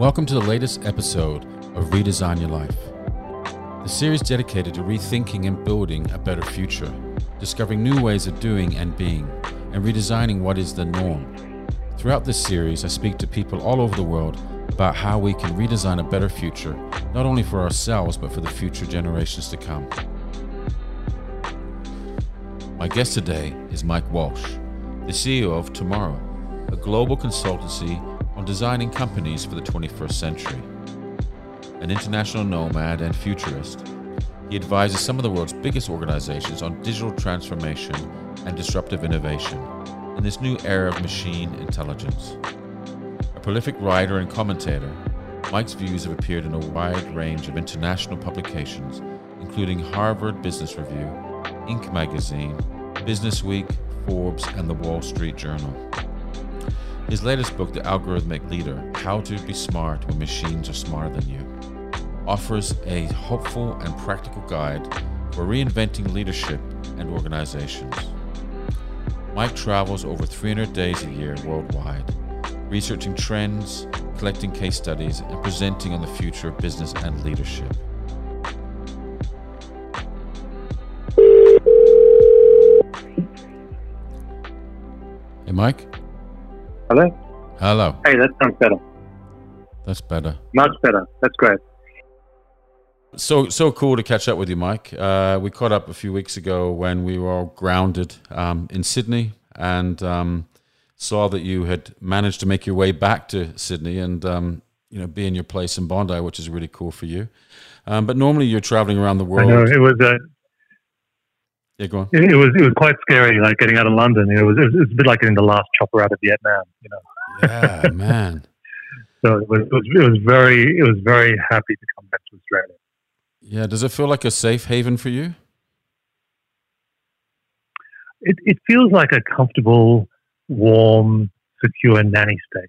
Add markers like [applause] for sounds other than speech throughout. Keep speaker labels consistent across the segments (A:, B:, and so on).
A: Welcome to the latest episode of Redesign Your Life, the series dedicated to rethinking and building a better future, discovering new ways of doing and being, and redesigning what is the norm. Throughout this series, I speak to people all over the world about how we can redesign a better future, not only for ourselves, but for the future generations to come. My guest today is Mike Walsh, the CEO of Tomorrow, a global consultancy on designing companies for the 21st century. An international nomad and futurist, he advises some of the world's biggest organizations on digital transformation and disruptive innovation in this new era of machine intelligence. A prolific writer and commentator, Mike's views have appeared in a wide range of international publications, including Harvard Business Review, Inc. magazine, Business Week, Forbes, and the Wall Street Journal. His latest book, The Algorithmic Leader How to Be Smart When Machines Are Smarter Than You, offers a hopeful and practical guide for reinventing leadership and organizations. Mike travels over 300 days a year worldwide, researching trends, collecting case studies, and presenting on the future of business and leadership. Hey, Mike.
B: Hello?
A: Hello.
B: Hey, that sounds better.
A: That's better.
B: Much better. That's great.
A: So so cool to catch up with you, Mike. Uh, we caught up a few weeks ago when we were all grounded um, in Sydney, and um, saw that you had managed to make your way back to Sydney and um, you know be in your place in Bondi, which is really cool for you. Um, but normally you're traveling around the world.
B: I know it was uh,
A: yeah, go on.
B: it, it was it was quite scary, like getting out of London. You know, it was it was a bit like getting the last chopper out of Vietnam. You know,
A: Yeah, [laughs] man.
B: so it was it was, it was very it was very happy to come back to Australia.
A: Yeah, does it feel like a safe haven for you?
B: It it feels like a comfortable, warm, secure nanny state.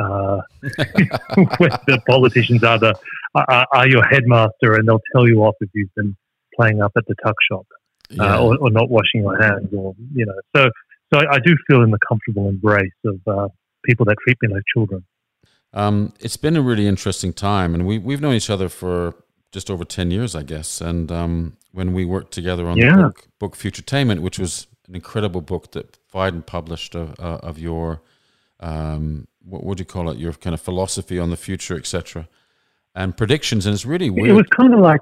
B: Uh, [laughs] where the politicians are the are, are your headmaster, and they'll tell you off if you've been playing up at the tuck shop.
A: Yeah.
B: uh, or, or not washing your hands, or you know. So, so I, I do feel in the comfortable embrace of uh, people that treat me like children.
A: Um, it's been a really interesting time, and we we've known each other for just over ten years, I guess. And um, when we worked together on
B: Yeah.
A: the book, book Futuretainment, which was an incredible book that Phaidon published of, uh, of your um, what would you call it? Your kind of philosophy on the future, etc., and predictions. And it's really weird.
B: It was kind of like,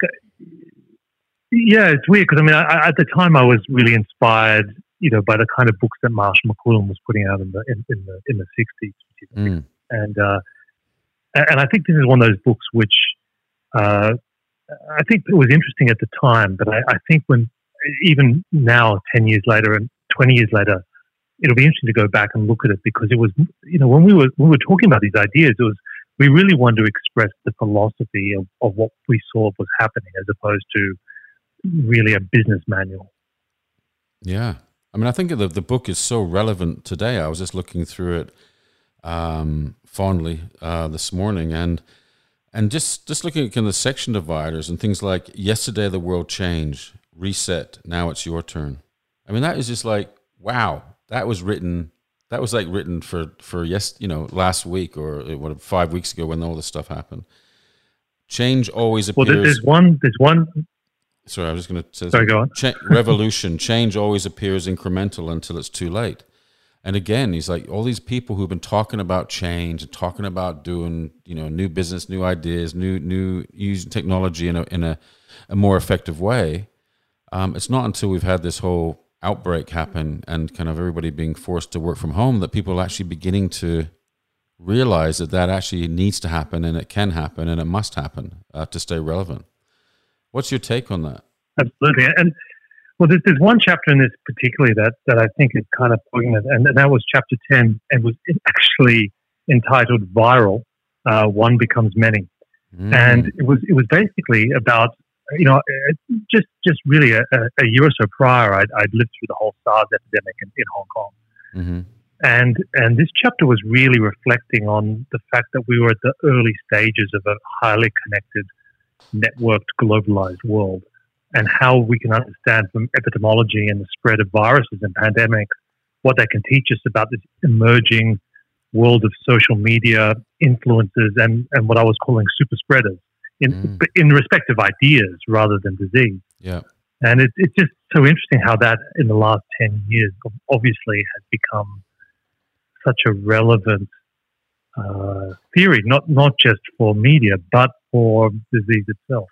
B: yeah, it's weird because I mean, I, at the time I was really inspired, you know, by the kind of books that Marshall McLuhan was putting out in the in, in the in the sixties,
A: Mm,
B: and uh, and and I think this is one of those books which uh, I think it was interesting at the time, but I, I think when even now, ten years later and twenty years later, it'll be interesting to go back and look at it because it was you know when we were when we were talking about these ideas, it was we really wanted to express the philosophy of, of what we saw was happening as opposed to really a business manual.
A: yeah, I mean, I think the the book is so relevant today. I was just looking through it um, fondly uh, this morning, and and just just looking at kind of the section dividers and things like yesterday the world changed, reset, now it's your turn. I mean, that is just like wow. That was written. That was like written for for yes, you know, last week or what five weeks ago when all this stuff happened. Change always appears Well,
B: there's one. There's one.
A: Sorry, I was just going to say.
B: Sorry, go on.
A: Cha- revolution, change always appears incremental until it's too late. And again, he's like all these people who've been talking about change and talking about doing, you know, new business, new ideas, new new using technology in a in a, a more effective way. Um, it's not until we've had this whole outbreak happen and kind of everybody being forced to work from home that people are actually beginning to realize that that actually needs to happen and it can happen and it must happen uh, to stay relevant. What's your take on that?
B: Absolutely. And well, there's, there's one chapter in this particularly that, that I think is kind of poignant, and that was chapter 10 and was actually entitled Viral uh, One Becomes Many.
A: Mm.
B: And it was, it was basically about, you know, uh, just, just really a, a year or so prior, I'd, I'd lived through the whole SARS epidemic in, in Hong Kong.
A: hmm
B: And, and this chapter was really reflecting on the fact that we were at the early stages of a highly connected, networked, globalized world and how we can understand from epidemiology and the spread of viruses and pandemics what they can teach us about this emerging world of social media influences and, and what I was calling super spreaders in,
A: Mm.
B: in respect of ideas rather than disease.
A: Yeah.
B: And it, it's just so interesting how that in the last 10 years obviously has become such a relevant uh, theory, not, not just for media, but for disease itself.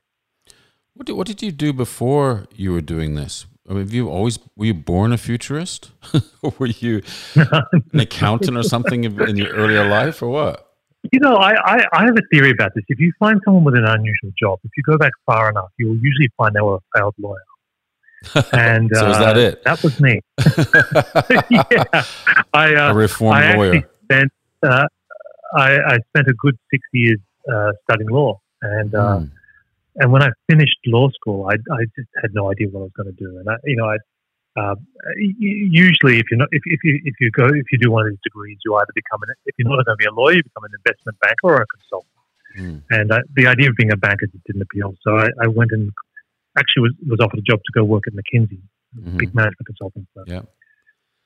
A: What did, what did you do before you were doing this? I mean, have you always were you born a futurist, [laughs] or were you an accountant or something in your earlier life, or what?
B: You know, I, I, I have a theory about this. If you find someone with an unusual job, if you go back far enough, you will usually find they were a failed lawyer. [laughs] And
A: So is
B: uh,
A: that it?
B: That was me. [laughs] yeah, I uh,
A: a reformed
B: I
A: lawyer.
B: spent uh, I, I spent a good six years uh, studying law, and uh,
A: Mm.
B: and when I finished law school, I, I just had no idea what I was going to do. And I, you know, I uh, usually if you're not if, if you if you go if you do one of these degrees, you either become an if you're not going to be a lawyer, you become an investment banker or a consultant.
A: Mm.
B: And uh, the idea of being a banker just didn't appeal. So I, I went and actually was, was offered a job to go work at McKinsey,
A: Mhm.
B: big management consulting firm.
A: Yeah.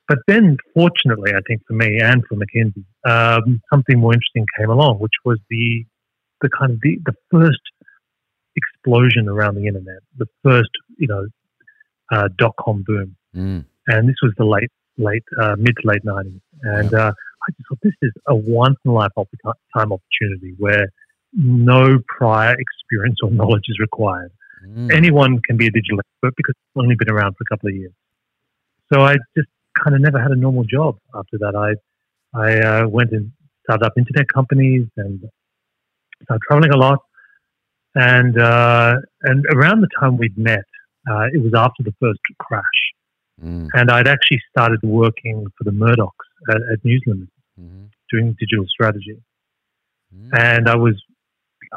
B: But then, fortunately, I think for me and for McKinsey, um, something more interesting came along, which was the the kind of the, the first explosion around the internet, the first you know uh, dot com boom,
A: Mm.
B: and this was the late late uh, mid to late nineties, and uh, I just thought this is a once in a lifetime opportunity where no prior experience or knowledge is required
A: Mm.
B: anyone can be a digital expert because it's only been around for a couple of years. So I just kind of never had a normal job after that. I I uh, went and started up internet companies and started traveling a lot. And uh, and around the time we'd met, uh, it was after the first crash,
A: Mm.
B: and I'd actually started working for the Murdochs at, at News Limited
A: Mhm.
B: doing digital strategy.
A: Mm.
B: And I was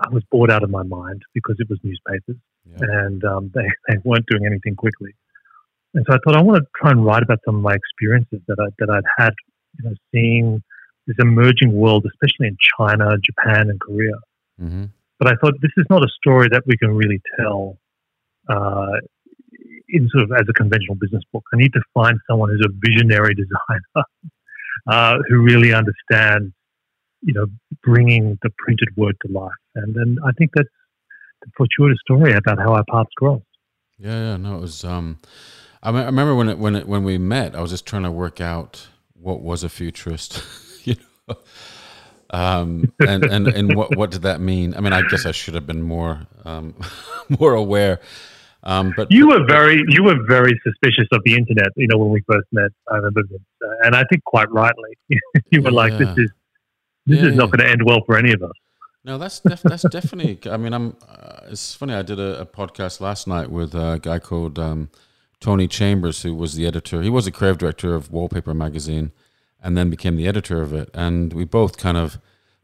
B: I was bored out of my mind because it was newspapers
A: Yeah.
B: and um, they, [laughs] they weren't doing anything quickly. And so I thought I want to try and write about some of my experiences that I that I'd had, you know, seeing this emerging world, especially in China, Japan, and Korea.
A: Mhm.
B: But I thought this is not a story that we can really tell uh, in sort of as a conventional business book. I need to find someone who's a visionary designer [laughs] uh, who really understands, you know, bringing the printed word to life. And then I think that's the fortuitous story about how our paths crossed.
A: Yeah, yeah, no, it was. Um, I, I remember when it, when it, when we met, I was just trying to work out what was a futurist, [laughs] you know, um, and and and what what did that mean? I mean, I guess I should have been more um, [laughs] more aware. Um, but
B: You were very, you were very suspicious of the internet. You know, when we first met, I remember this, uh, and I think quite rightly. [laughs] you were like, "This is this
A: Yeah,
B: is not going to end well for any of us."
A: No, that's def- that's definitely. I mean, I'm. Uh, it's funny. I did a, a podcast last night with a guy called um, Tony Chambers, who was the editor. He was a creative director of Wallpaper magazine, and then became the editor of it. And we both kind of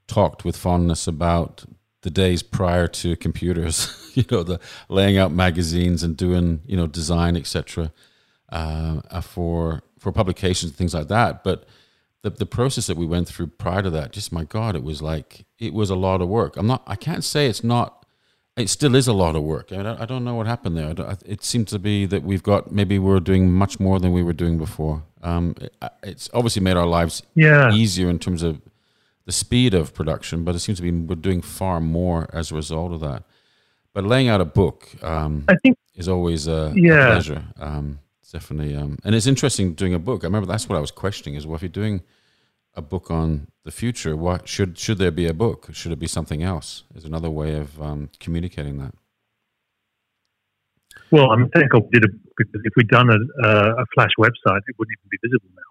A: talked with fondness about the days prior to computers. [laughs] you know, the laying out magazines and doing you know design, etc. Uh, for for publications and things like that. But the, the process that we went through prior to that, just my God, it was like it was a lot of work. I'm not. I can't say it's not. It still is a lot of work. I, don't- I don't know what happened there. I don't- I- it seemed to be that we've got maybe we're doing much more than we were doing before. Um, it, it's obviously made our lives
B: Yeah,
A: easier in terms of the speed of production, but it seems to be we're doing far more as a result of that. But laying out a book um,
B: I think
A: is always a, a pleasure. Um, definitely, um, and it's interesting doing a book. I remember that's what I was questioning: is well, if you're doing a book on the future, what should should there be a book? Should it be something else? Is another way of um, communicating that.
B: Well, I'm thankful we did it because if we'd done a, a, a flash website, it wouldn't even be visible now.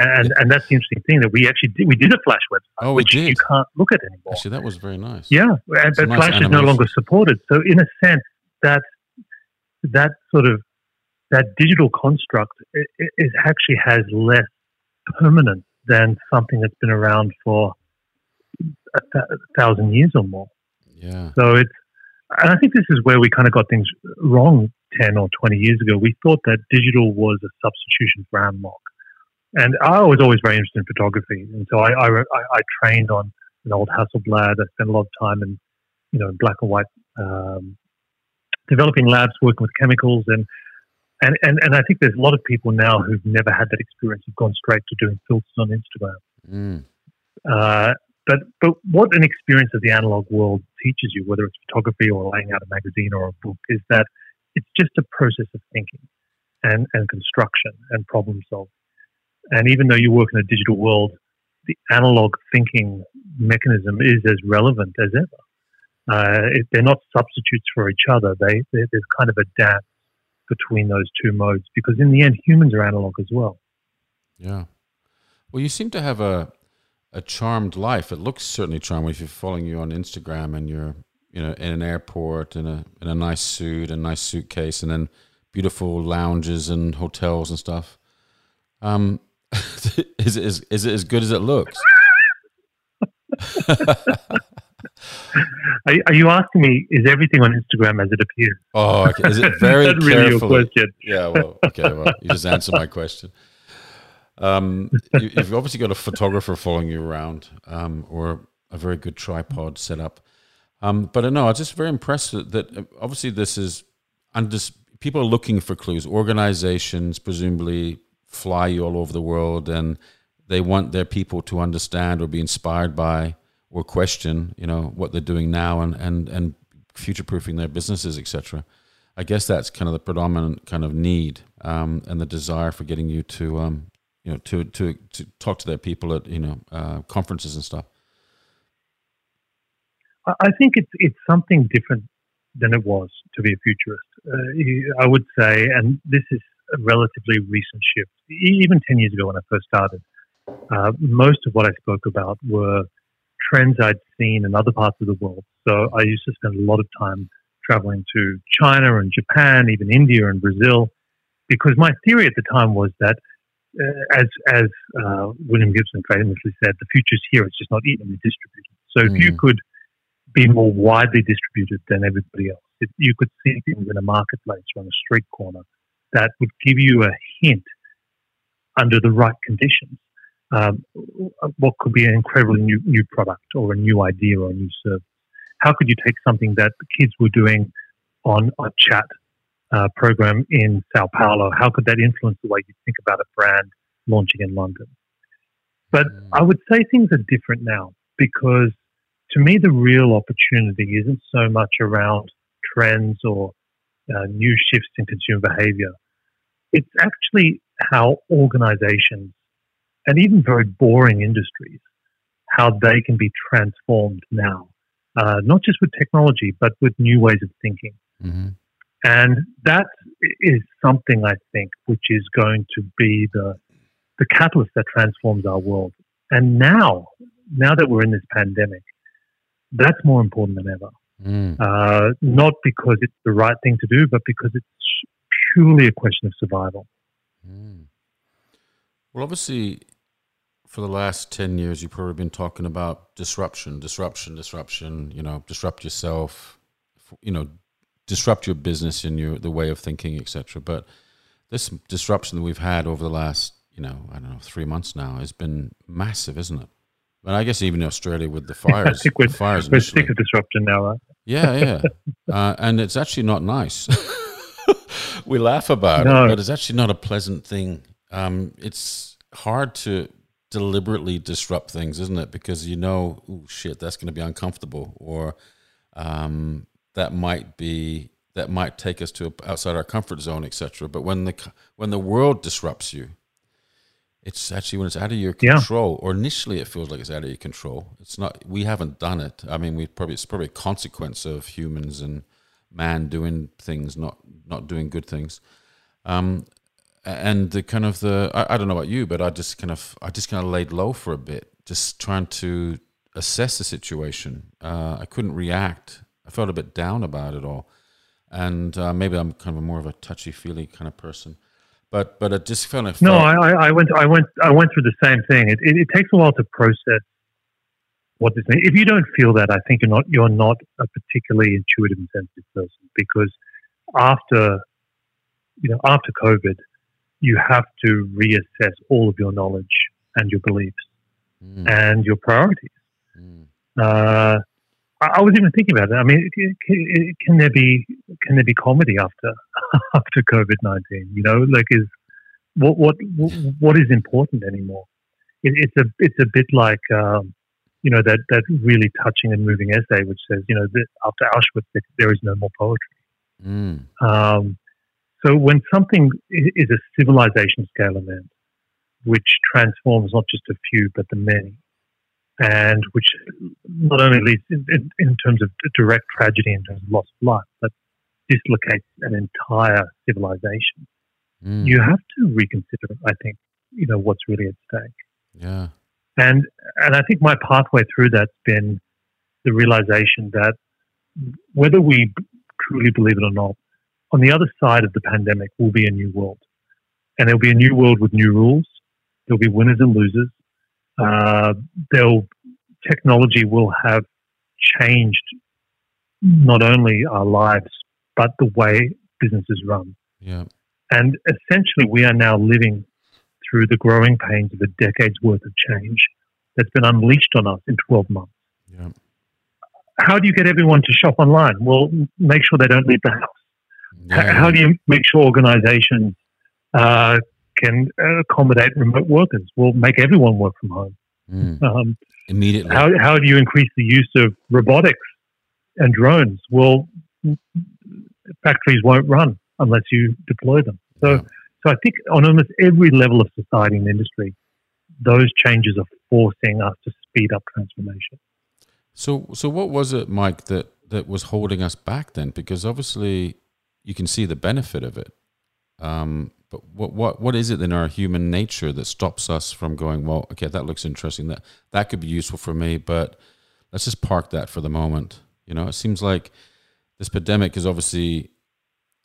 B: [laughs] And and that's the interesting thing that we actually did. We did a flash website,
A: Oh, we
B: which you can't look at anymore.
A: Actually, that was very nice.
B: Yeah, and, but
A: nice
B: Flash is no longer supported. So in a sense, that that sort of that digital construct i i it actually has less permanence than something that's been around for a, th- a thousand years or more.
A: Yeah.
B: So it's, and I think this is where we kind of got things wrong 10 or 20 years ago. We thought that digital was a substitution for analog. And I was always very interested in photography. And so I, I, I trained on an old Hasselblad. I spent a lot of time in, you know, black and white, um, developing labs, working with chemicals. And, and, and, and I think there's a lot of people now who've never had that experience, have gone straight to doing filters on Instagram.
A: Mm.
B: Uh, but but what an experience of the analog world teaches you, whether it's photography or laying out a magazine or a book, is that it's just a process of thinking and, and construction and problem solving. And even though you work in a digital world, the analog thinking mechanism is as relevant as ever. Uh, it, they're not substitutes for each other. They, there's kind of a dance between those two modes because in the end, humans are analog as well.
A: Yeah. Well, you seem to have a a charmed life. It looks certainly charming if you're following you on Instagram and you're you know in an airport in a in a nice suit, a nice suitcase, and then beautiful lounges and hotels and stuff. Um, [laughs] is it is, is it as good as it looks? [laughs] [laughs]
B: are, are, you asking me? Is everything on Instagram as it appears?
A: Oh, okay. is it very [laughs]
B: That's really your question?
A: Yeah. Well, okay. Well, you just answered my question. Um, you, have obviously got a photographer following you around, um, or a very good tripod set up. Um, but I know I'm just very impressed that uh, obviously this is, and just people are looking for clues. Organizations presumably fly you all over the world, and they want their people to understand or be inspired by or question, you know, what they're doing now and and and future proofing their businesses, etc. I guess that's kind of the predominant kind of need um, and the desire for getting you to um, you know, to to to talk to their people at you know uh, conferences and stuff?
B: I think it's it's something different than it was to be a futurist. Uh, I would say, and this is a relatively recent shift. Even ten years ago, when I first started, uh, most of what I spoke about were trends I'd seen in other parts of the world. So I used to spend a lot of time traveling to China and Japan, even India and Brazil, because my theory at the time was that uh, as as uh, William Gibson famously said, the future's here. It's just not evenly distributed. So if you mm. could be more widely distributed than everybody else, if you could see things in a marketplace or on a street corner that would give you a hint under the right conditions. Um, what could be an incredibly new, new product or a new idea or a new service? How could you take something that the kids were doing on a chat uh, program in Sao Paulo, how could that influence the way you think about a brand launching in London? But. I would say things are different now because to me, the real opportunity isn't so much around trends or uh, new shifts in consumer behavior. It's actually how organizations and even very boring industries, how they can be transformed now, uh, not just with technology, but with new ways of thinking. Mm-hmm. And that is something I think which is going to be the the catalyst that transforms our world. And now, now that we're in this pandemic, that's more important than ever. Mm. Uh, not because it's the right thing to do, but because it's purely a question of survival.
A: Mm. Well, obviously, for the last 10 years, you've probably been talking about disruption, disruption, disruption, you know, disrupt yourself, you know, disrupt your business and your the way of thinking, etc. But this disruption that we've had over the last, you know, I don't know, three months now has been massive, isn't it? But I guess even in Australia with the [laughs] fires,
B: I
A: we're, fires
B: we're sick of disruption now, right?
A: Yeah, yeah, [laughs] uh, and it's actually not nice. [laughs] we laugh about no. it, but it's actually not a pleasant thing. Um, it's hard to deliberately disrupt things, isn't it? Because you know, oh shit, that's going to be uncomfortable, or um, that might be that might take us to outside our comfort zone, etc. But when the when the world disrupts you, it's actually when it's out of your control, yeah. or initially it feels like it's out of your control. It's not. We haven't done it. I mean, we probably it's probably a consequence of humans and man doing things, not not doing good things. Um, and the kind of the I, I don't know about you, but I just kind of I just kind of laid low for a bit, just trying to assess the situation. Uh, I couldn't react I felt a bit down about it all, and uh, maybe I'm kind of more of a touchy feely kind of person. But but it just kind of
B: no. I, I went I went I went through the same thing. It, it, it takes a while to process what this means. If you don't feel that, I think you're not you're not a particularly intuitive and sensitive person because after you know after COVID, you have to reassess all of your knowledge and your beliefs mm. and your priorities. Mm. Uh, I was even thinking about it. I mean, can there be can there be comedy after [laughs] after COVID nineteen? You know, like is what what what is important anymore? it, it's a it's a bit like um, you know that that really touching and moving essay which says you know that after Auschwitz there is no more poetry. Mm. Um, so when something is a civilization scale event, which transforms not just a few but the many, and which not only leads in, in, in terms of direct tragedy in terms of loss of life, but dislocates an entire civilization. Mm. You have to reconsider, I think, you know, what's really at stake.
A: Yeah.
B: And and I think my pathway through that's been the realization that whether we truly believe it or not, on the other side of the pandemic will be a new world. And there'll be a new world with new rules. There'll be winners and losers. Uh, there'll, technology will have changed not only our lives, but the way businesses run.
A: Yeah.
B: And essentially, we are now living through the growing pains of a decade's worth of change that's been unleashed on us in 12 months.
A: Yeah.
B: How do you get everyone to shop online? Well, make sure they don't leave the house. Yeah. How do you make sure organizations uh, can accommodate remote workers? Well, make everyone work from home.
A: Mm. Um, Immediately.
B: How, how do you increase the use of robotics and drones? Well, factories won't run unless you deploy them. So, yeah. so I think on almost every level of society and industry, those changes are forcing us to speed up transformation.
A: So, so what was it, Mike, that that was holding us back then? Because obviously, you can see the benefit of it. Um, but what what what is it in our human nature that stops us from going? Well, okay, that looks interesting. That that could be useful for me, but let's just park that for the moment. You know, it seems like this pandemic has obviously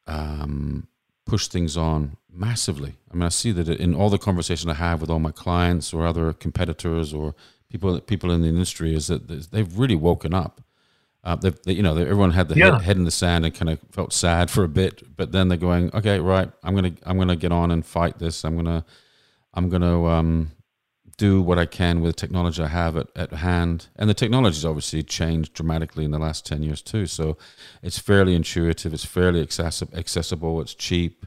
A: um, pushed things on massively. I mean, I see that in all the conversation I have with all my clients or other competitors or people people in the industry is that they've really woken up. Uh, they, they, you know, they, everyone had the yeah. head, head, in the sand and kind of felt sad for a bit, but then they're going, okay, right, I'm gonna I'm gonna get on and fight this. I'm gonna I'm gonna um, do what I can with the technology I have at, at hand. And the technology's obviously changed dramatically in the last 10 years too. So it's fairly intuitive, it's fairly accessible, accessible, it's cheap,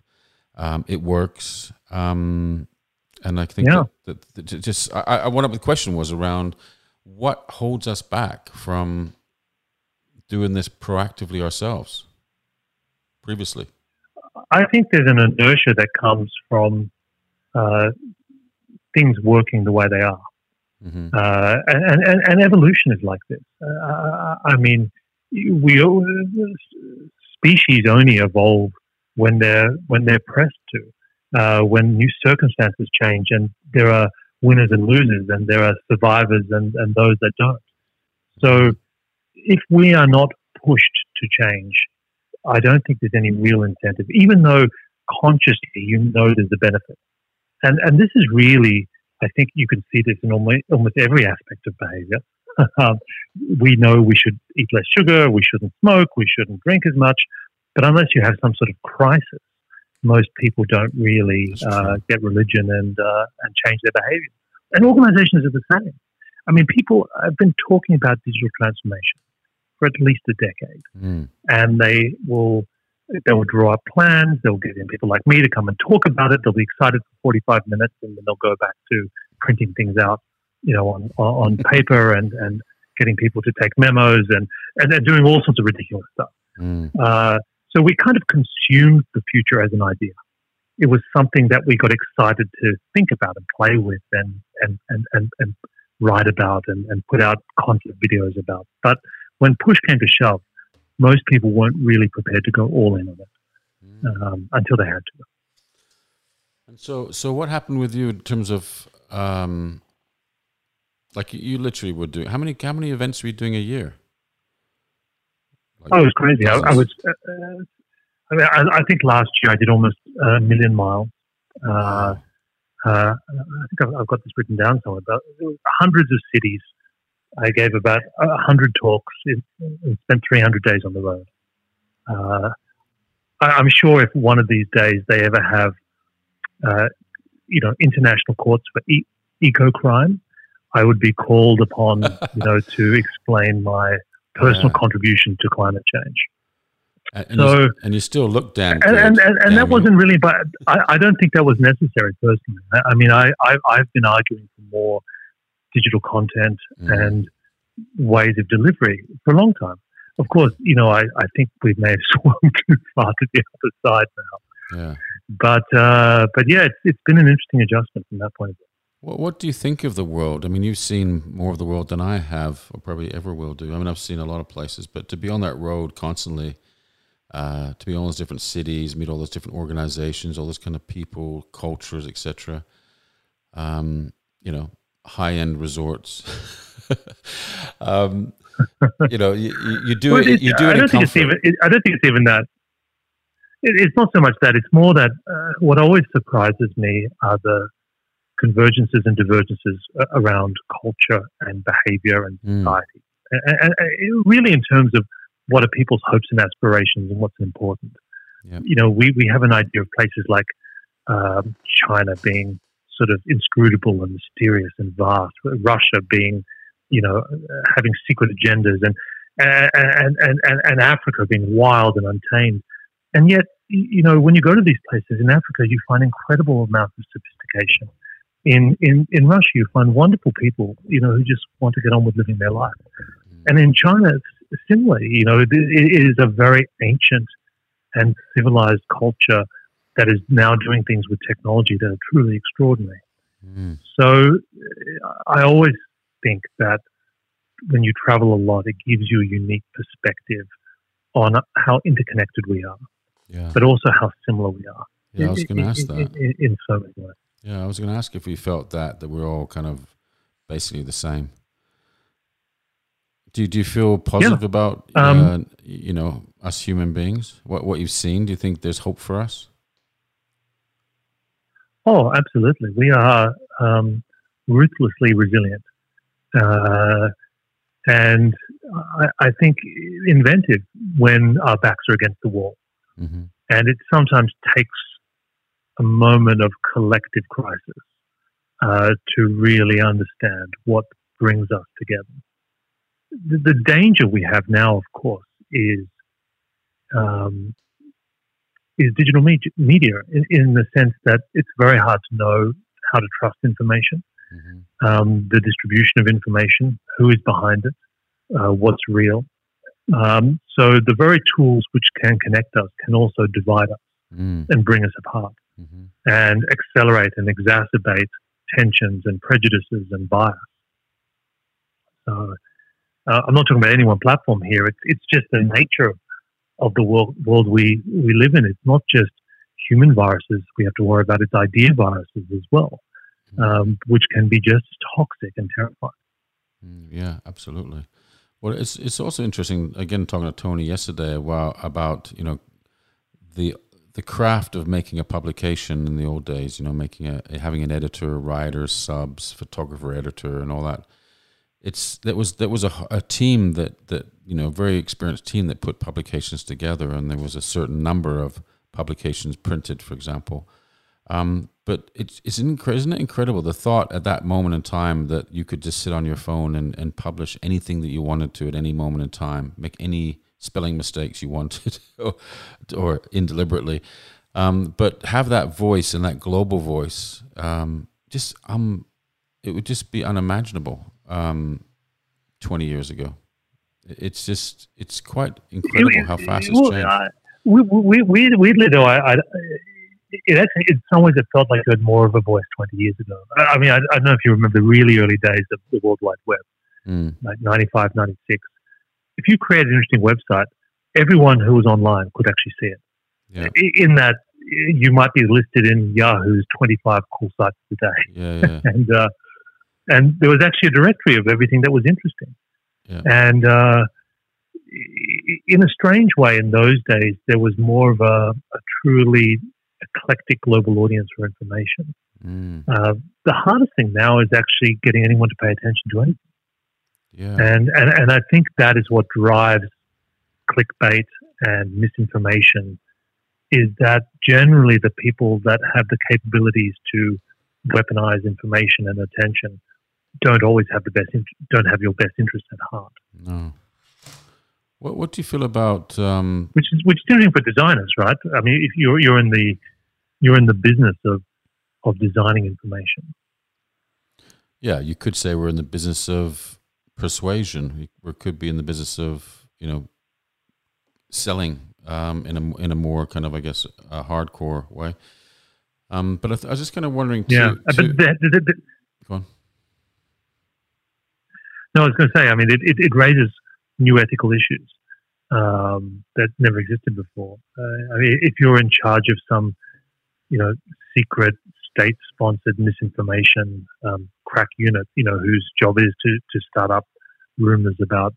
A: um, it works. Um, and I think
B: yeah.
A: that, that, that just, I, I, of the question was around what holds us back from doing this proactively ourselves previously?
B: I think there's an inertia that comes from uh, things working the way they are. Mm-hmm. Uh, and, and, and, evolution is like this. Uh, I mean, we species only evolve when they're when they're pressed to, uh, when new circumstances change, and there are winners and losers, and there are survivors and, and those that don't. So, if we are not pushed to change, I don't think there's any real incentive, even though consciously you know there's a benefit. And, and this is really, I think you can see this in almost, almost every aspect of behavior. [laughs] um, we know we should eat less sugar, we shouldn't smoke, we shouldn't drink as much. But unless you have some sort of crisis, most people don't really uh, get religion and, uh, and change their behavior. And organizations are the same. I mean, people have been talking about digital transformation for at least a decade, mm. and they will they will draw up plans. They'll get in people like me to come and talk about it. They'll be excited for 45 minutes and then they'll go back to printing things out, you know, on, on [laughs] paper and, and getting people to take memos and, and they're doing all sorts of ridiculous stuff. Mm. Uh, so we kind of consumed the future as an idea. It was something that we got excited to think about and play with and, and, and, and, and write about and, and put out content videos about. But when push came to shove, most people weren't really prepared to go all in on it mm. um, until they had to.
A: And so, so what happened with you in terms of, um, like you literally would do how many how many events were you doing a year?
B: Like oh, it was crazy. I, I, was. Uh, uh, I, mean, I, I, think last year I did almost a million miles. Uh, uh, I think I've, I've, got this written down somewhere. But hundreds of cities I gave about 100 talks and spent 300 days on the road. Uh, I, am sure if one of these days they ever have, uh, you know, international courts for e- eco crime, I would be called upon, you know, to [laughs] explain my personal yeah. contribution to climate change.
A: And, so, you, and you still look down.
B: And, and, and, and that wasn't really, but I, I, don't think that was necessary personally. I, I mean, I, I, have been arguing for more digital content
A: Mm.
B: and ways of delivery for a long time. Of course, you know, I, I think we may have [laughs] swum too far to the other side now.
A: Yeah.
B: But uh, but yeah, it's, it's been an interesting adjustment from that point of view.
A: What, what do you think of the world? I mean, you've seen more of the world than I have, or probably ever will do. I mean, I've seen a lot of places, but to be on that road constantly, uh, to be in all those different cities, meet all those different organizations, all those kind of people, cultures, etc. Um, you know, high end resorts. [laughs] um, you know, you, you, you do
B: Well,
A: it. You do
B: I
A: it
B: don't think it's even. I don't think it's even that. It, it's not so much that. It's more that uh, what always surprises me are the convergences and divergences uh, around culture and behavior and
A: Mm,
B: society, and, and, and really in terms of what are people's hopes and aspirations and what's important.
A: Yeah.
B: You know, we we have an idea of places like um, China being sort of inscrutable and mysterious and vast, Russia being, you know, uh, having secret agendas, and and, and, and, and Africa being wild and untamed. And yet, you know, when you go to these places in Africa, you find incredible amounts of sophistication. In, in, in Russia, you find wonderful people, you know, who just want to get on with living their life. And in China, it's similar. You know, it, it is a very ancient and civilized culture that is now doing things with technology that are truly extraordinary.
A: mm,
B: So uh, I always think that when you travel a lot, it gives you a unique perspective on how interconnected we are,
A: yeah.
B: but also how similar we are.
A: Yeah, I was going to ask that.
B: in, in so many ways.
A: Yeah, I was going to ask if you felt that that we're all kind of basically the same. Do you, do you feel positive about
B: Um,
A: uh, you know us human beings? What what you've seen? Do you think there's hope for us?
B: Oh, absolutely. We are um, ruthlessly resilient. Uh, and I, I think inventive when our backs are against the wall.
A: hmm
B: And it sometimes takes a moment of collective crisis uh, to really understand what brings us together. The, the danger we have now, of course, is um, is digital media, media in, in the sense that it's very hard to know how to trust information,
A: hmm
B: um, the distribution of information, who is behind it, uh, what's real. Um, so the very tools which can connect us can also divide us
A: mm
B: and bring us apart
A: hmm
B: and accelerate and exacerbate tensions and prejudices and bias. So uh, I'm not talking about any one platform here. It's it's just the nature of the world world we we live in. It's not just human viruses we have to worry about. It's idea viruses as well, um, which can be just toxic and terrifying.
A: Mm, Yeah, absolutely. Well, it's it's also interesting. Again, talking to Tony yesterday about about you know the the craft of making a publication in the old days. You know, making a having an editor, writer, subs, photographer, editor, and all that. It's that was that was a, a team that that you know very experienced team that put publications together, and there was a certain number of publications printed, for example. Um, but it's it's incre- isn't it incredible the thought at that moment in time that you could just sit on your phone and, and publish anything that you wanted to at any moment in time, make any spelling mistakes you [laughs] wanted, or, or indeliberately, um, but have that voice and that global voice. Um, just um, it would just be unimaginable um, twenty years ago. It's just it's quite incredible how fast it's changed.
B: We, we, we, weirdly though, I, I, it actually, in some ways, it felt like you had more of a voice 20 years ago. I, I mean, I, I don't know if you remember the really early days of the World Wide Web,
A: Mm,
B: like 95, 96. If you create an interesting website, everyone who was online could actually see it.
A: yeah,
B: In that, you might be listed in Yahoo's 25 cool sites a day.
A: yeah, yeah, [laughs]
B: and uh, and there was actually a directory of everything that was interesting.
A: Yeah.
B: And uh, in a strange way, in those days, there was more of a, a truly eclectic global audience for information.
A: mm,
B: Uh, the hardest thing now is actually getting anyone to pay attention to anything,
A: yeah.
B: and and and I think that is what drives clickbait and misinformation. Is that generally the people that have the capabilities to weaponize information and attention don't always have the best int- don't have your best interest at heart,
A: No. What What do you feel about? Um,
B: which is which is interesting for designers, right? I mean, if you're you're in the you're in the business of of designing information.
A: yeah, you could say we're in the business of persuasion. We could be in the business of you know selling um, in a in a more kind of I guess a hardcore way. Um, but I, th- I, was just kind of wondering.
B: To, yeah, but the, the, the,
A: go on.
B: No, I was going to say. I mean, it, it, it raises new ethical issues um, that never existed before. Uh, I mean, if you're in charge of some, you know, secret state-sponsored misinformation um, crack unit, you know, whose job is to to start up rumors about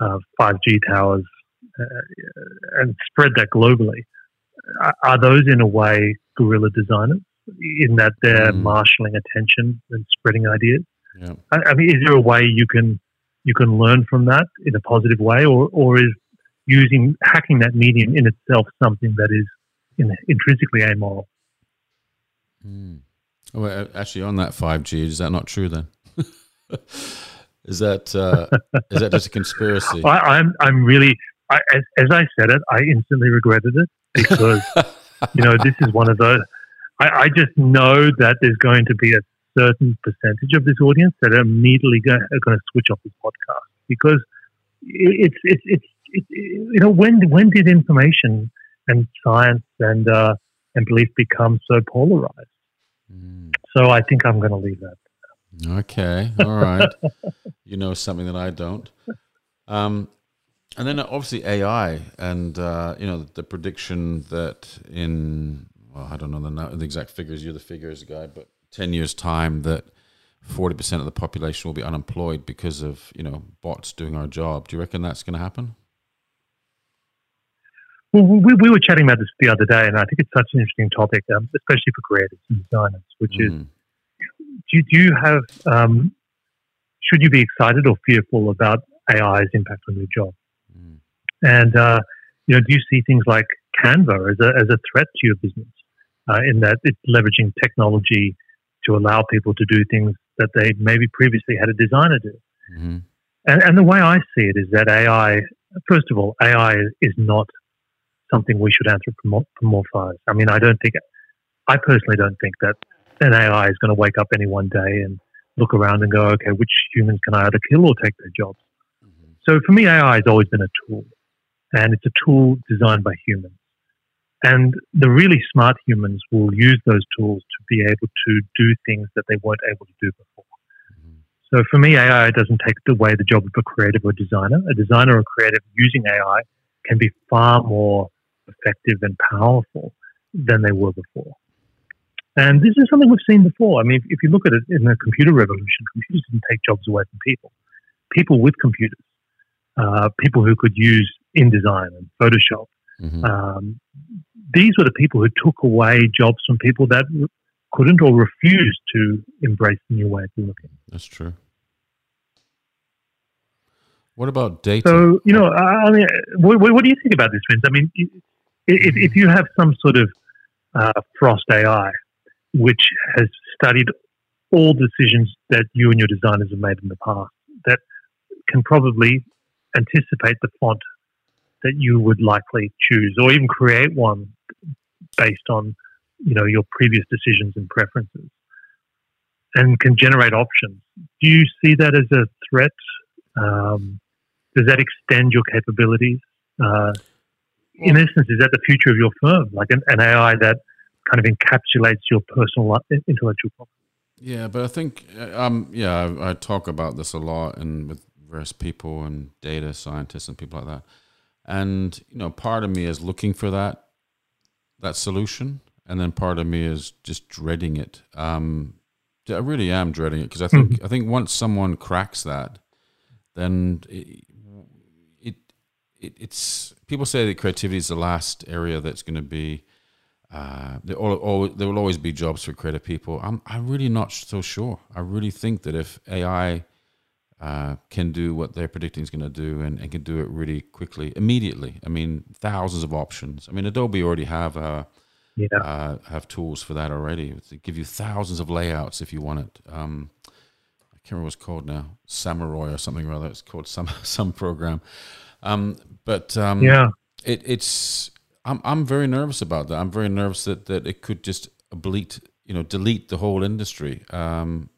B: uh, 5G towers uh, and spread that globally. Are those in a way guerrilla designers in that they're mm. marshalling attention and spreading ideas?
A: Yeah.
B: I, I mean, is there a way you can you can learn from that in a positive way, or or is using hacking that medium in itself something that is in, intrinsically amoral?
A: Mm. Oh, actually, on that five G, is that not true then? [laughs] is that uh, is that just a conspiracy? [laughs]
B: I, I'm I'm really I, as, as I said it, I instantly regretted it because [laughs] you know this is one of those. I, I just know that there's going to be a certain percentage of this audience that are immediately are going to switch off this podcast because it's it's it's, it's you know when when did information and science and uh, and belief become so polarized? Mm. So I think I'm going to leave that.
A: Okay, all right. [laughs] you know something that I don't. Um, and then obviously AI and uh, you know the prediction that in well I don't know the, the exact figures you're the figures guy but ten years time that forty percent of the population will be unemployed because of you know bots doing our job. Do you reckon that's going to happen?
B: Well, we, we were chatting about this the other day, and I think it's such an interesting topic, um, especially for creators and designers. Which mm. is, do, do you have um, should you be excited or fearful about AI's impact on your job? And uh, you know, do you see things like Canva as a as a threat to your business uh, in that it's leveraging technology to allow people to do things that they maybe previously had a designer do? Mm-hmm. And, and the way I see it is that AI, first of all, AI is not something we should anthropomorphize. I mean, I don't think, I personally don't think that an AI is going to wake up any one day and look around and go, okay, which humans can I either kill or take their jobs? Mm-hmm. So for me, AI has always been a tool and it's a tool designed by humans. And the really smart humans will use those tools to be able to do things that they weren't able to do before. So for me, AI doesn't take away the job of a creative or designer. A designer or creative using AI can be far more effective and powerful than they were before. And this is something we've seen before. I mean, if you look at it in the computer revolution, computers didn't take jobs away from people. People with computers, uh, people who could use InDesign and Photoshop. Mm-hmm. Um, these were the people who took away jobs from people that couldn't or refused to embrace the new way of looking.
A: That's true. What about data?
B: So, you know, I mean, what, what do you think about this, Vince? I mean, if, if you have some sort of uh, Frost AI, which has studied all decisions that you and your designers have made in the past, that can probably anticipate the font that you would likely choose, or even create one based on you know your previous decisions and preferences, and can generate options. Do you see that as a threat? Um, does that extend your capabilities? Uh, in essence, is that the future of your firm, like an, an AI that kind of encapsulates your personal intellectual property?
A: Yeah, but I think, uh, um, yeah, I, I, talk about this a lot and with various people and data scientists and people like that and you know part of me is looking for that that solution and then part of me is just dreading it um, i really am dreading it because i think mm-hmm. i think once someone cracks that then it, it, it, it's people say that creativity is the last area that's going to be uh, there, all, all, there will always be jobs for creative people. I'm I'm really not so sure. I really think that if AI uh, can do what they're predicting is going to do and, and, can do it really quickly, immediately. I mean, thousands of options. I mean, Adobe already have uh, yeah. uh, have tools for that already. They give you thousands of layouts if you want it. Um, I can't remember what it's called now, Samurai or something or other. It's called some [laughs] some program. Um, but um,
B: yeah,
A: it, it's I'm I'm very nervous about that. I'm very nervous that that it could just delete you know delete the whole industry. Um,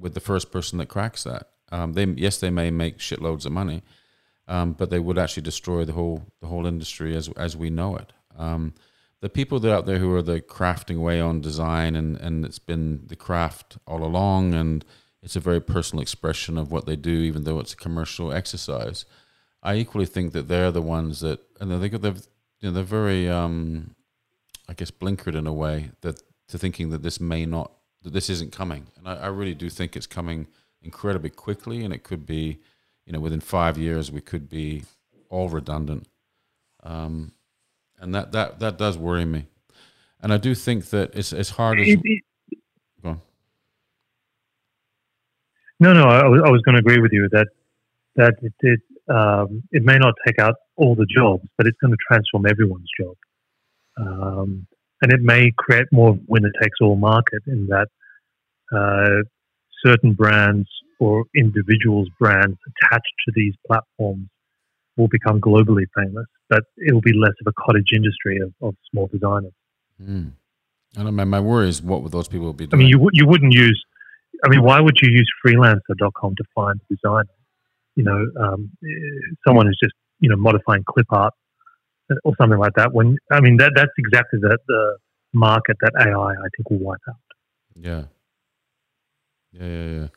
A: with the first person that cracks that. Um, they yes, they may make shitloads of money, um, but they would actually destroy the whole the whole industry as as we know it. Um, the people that out there who are the crafting way on design and and it's been the craft all along and it's a very personal expression of what they do, even though it's a commercial exercise. I equally think that they're the ones that, and they they're, you know, they're very, um, I guess, blinkered in a way that to thinking that this may not, that this isn't coming. And I, I really do think it's coming incredibly quickly, and it could be, you know, within five years we could be all redundant. Um, and that that that does worry me. And I do think that it's as hard as. Go on.
B: No, no, I was, I was going to agree with you that that it it, um, it may not take out all the jobs, but it's going to transform everyone's job, um, and it may create more winner takes all market in that uh, certain brands or individuals' brands attached to these platforms will become globally famous, but it will be less of a cottage industry of, of small designers.
A: Mm. I don't know. My worry is what would those people be doing?
B: I mean, you, you wouldn't use, I mean, why would you use freelancer.com to find a designer? You know, um, someone who's just, you know, modifying clip art or something like that. When, I mean, that that's exactly the, the market that AI, I think, will wipe out.
A: Yeah. Yeah, yeah, yeah.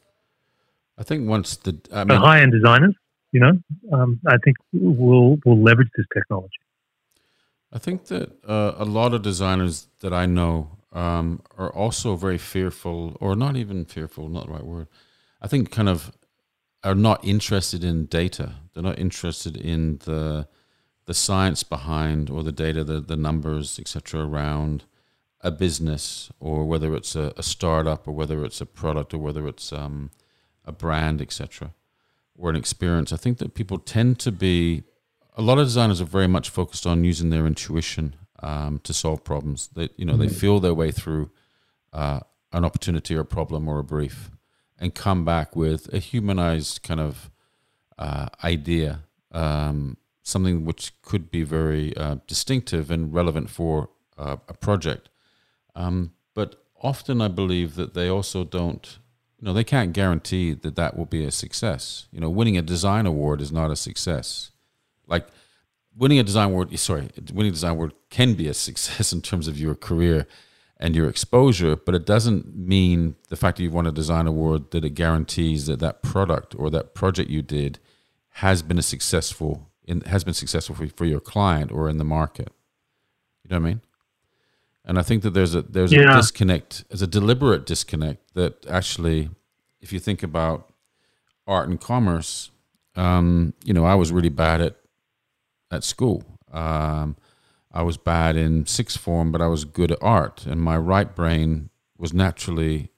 A: I think once the I mean,
B: high end designers, you know, um, I think we'll we'll leverage this technology.
A: I think that uh, a lot of designers that I know um, are also very fearful, or not even fearful, not the right word. I think kind of are not interested in data. They're not interested in the the science behind or the data, the the numbers, etc. around a business or whether it's a, a, startup or whether it's a product or whether it's um, a brand, etc or an experience, I think that people tend to be. A lot of designers are very much focused on using their intuition um, to solve problems. They, you know, mm-hmm. they feel their way through uh, an opportunity or a problem or a brief, and come back with a humanized kind of uh, idea, um, something which could be very uh, distinctive and relevant for uh, a project. Um, but often, I believe that they also don't you know, they can't guarantee that that will be a success. You know, winning a design award is not a success. Like winning a design award, sorry, winning a design award can be a [laughs] success in terms of your career and your exposure, but it doesn't mean the fact that you've won a design award that it guarantees that that product or that project you did has been a successful in, has been successful for, for your client or in the market. You know what I mean? And I think that there's a there's yeah. a disconnect, there's a deliberate disconnect that actually, if you think about art and commerce, um, you know, I was really bad at at school. Um, I was bad in sixth form, but I was good at art, and my right brain was naturally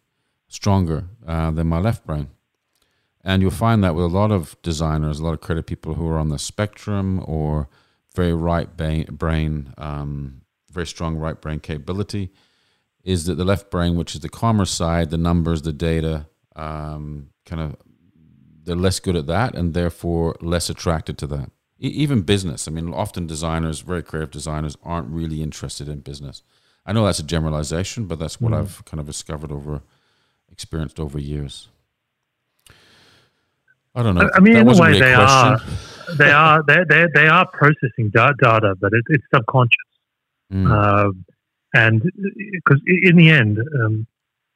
A: stronger uh, than my left brain. And you'll find that with a lot of designers, a lot of creative people who are on the spectrum or very right brain, brain um, very strong right brain capability, is that the left brain, which is the commerce side, the numbers, the data, um, kind of, they're less good at that and therefore less attracted to that. E- even business. I mean, often designers, very creative designers, aren't really interested in business. I know that's a generalization, but that's what mm. I've kind of discovered over, experienced over years. I don't know.
B: I mean, in a way, really they are, they are, they they they are processing data, but it, it's subconscious. Mm. Uh, and because in the end, um,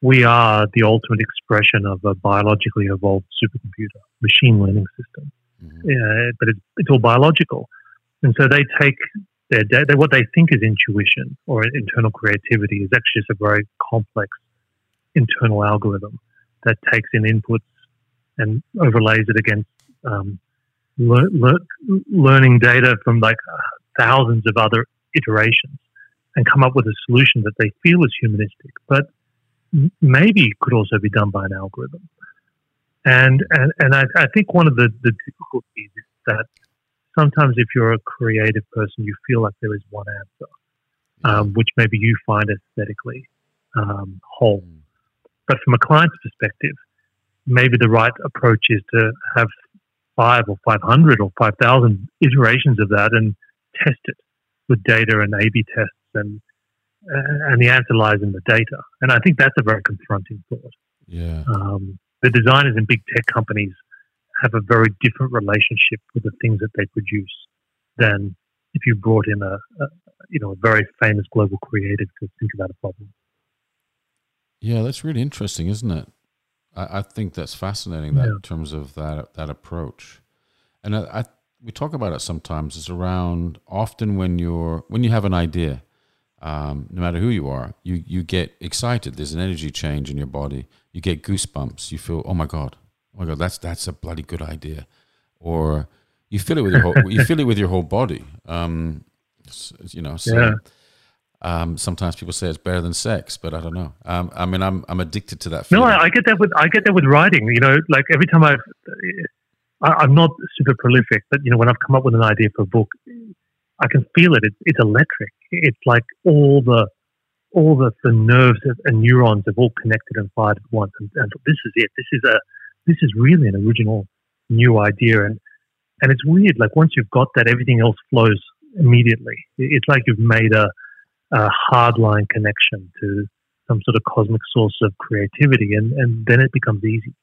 B: we are the ultimate expression of a biologically evolved supercomputer, machine learning system. Mm-hmm. but it's, it's all biological. And so they take their, their, what they think is intuition or internal creativity is actually just a very complex internal algorithm that takes in inputs and overlays it against um, le- le- learning data from like thousands of other iterations and come up with a solution that they feel is humanistic, but maybe could also be done by an algorithm. And and, and I, I think one of the, the difficulties is that sometimes if you're a creative person, you feel like there is one answer, um, which maybe you find aesthetically um, whole. Mm. But from a client's perspective, maybe the right approach is to have five or 500 or 5,000 iterations of that and test it with data and A/B tests, and uh, and the answer lies in the data. And I think that's a very confronting thought.
A: Yeah. Um,
B: the designers in big tech companies have a very different relationship with the things that they produce than if you brought in a, a you know a very famous global creative to think about a problem.
A: Yeah, that's really interesting, isn't it? I, I think that's fascinating that
B: Yeah.
A: in terms of that that approach, and I, I we talk about it sometimes. It's around often when you're when you have an idea, um, no matter who you are, you you get excited. There's an energy change in your body. You get goosebumps. You feel, oh my god, oh my god, that's that's a bloody good idea, or you feel it with your whole [laughs] you feel it with your whole body. Um, you know, so.
B: Yeah.
A: Um, sometimes people say it's better than sex, but I don't know. Um, I mean, I'm I'm addicted to that.
B: No, I, I get that with I get that with writing. You know, like every time I've, I, I'm not super prolific, but you know, when I've come up with an idea for a book, I can feel it. It's, it's electric. It's like all the all the, the nerves and neurons have all connected and fired at once. And, and this is it. This is a this is really an original new idea. And and it's weird. Like once you've got that, everything else flows immediately. It's like you've made a a hardline connection to some sort of cosmic source of creativity, and, and then it becomes easy.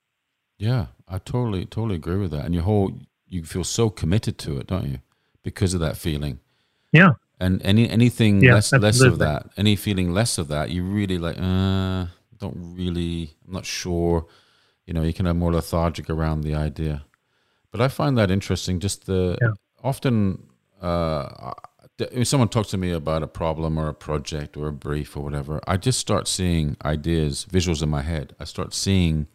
A: Yeah, I totally totally agree with that. And your whole you feel so committed to it, don't you? Because of that feeling.
B: Yeah.
A: And any anything
B: Yeah,
A: less less of that, any feeling less of that, you really like. Uh, don't really. I'm not sure. You know, you can have more lethargic around the idea. But I find that interesting. Just the
B: Yeah.
A: often. Uh, if someone talks to me about a problem or a project or a brief or whatever, I just start seeing ideas, visuals in my head. I start seeing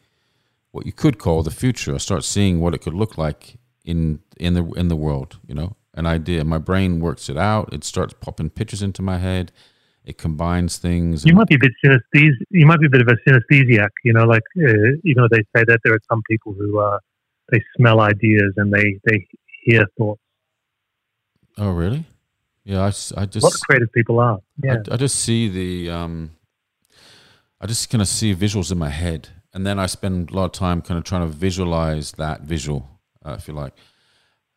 A: what you could call the future. I start seeing what it could look like in in the in the world. You know, an idea. My brain works it out. It starts popping pictures into my head. It combines things.
B: You might be a bit synesthesic. You might be a bit of a synesthesiac. You know, like uh, you know, they say that there are some people who uh, they smell ideas and they they hear thoughts.
A: oh, really? Yeah, I, I
B: A lot of
A: just
B: creative people are. Yeah,
A: I, I just see the um, I just kind of see visuals in my head, and then I spend a lot of time kind of trying to visualize that visual, uh, if you like.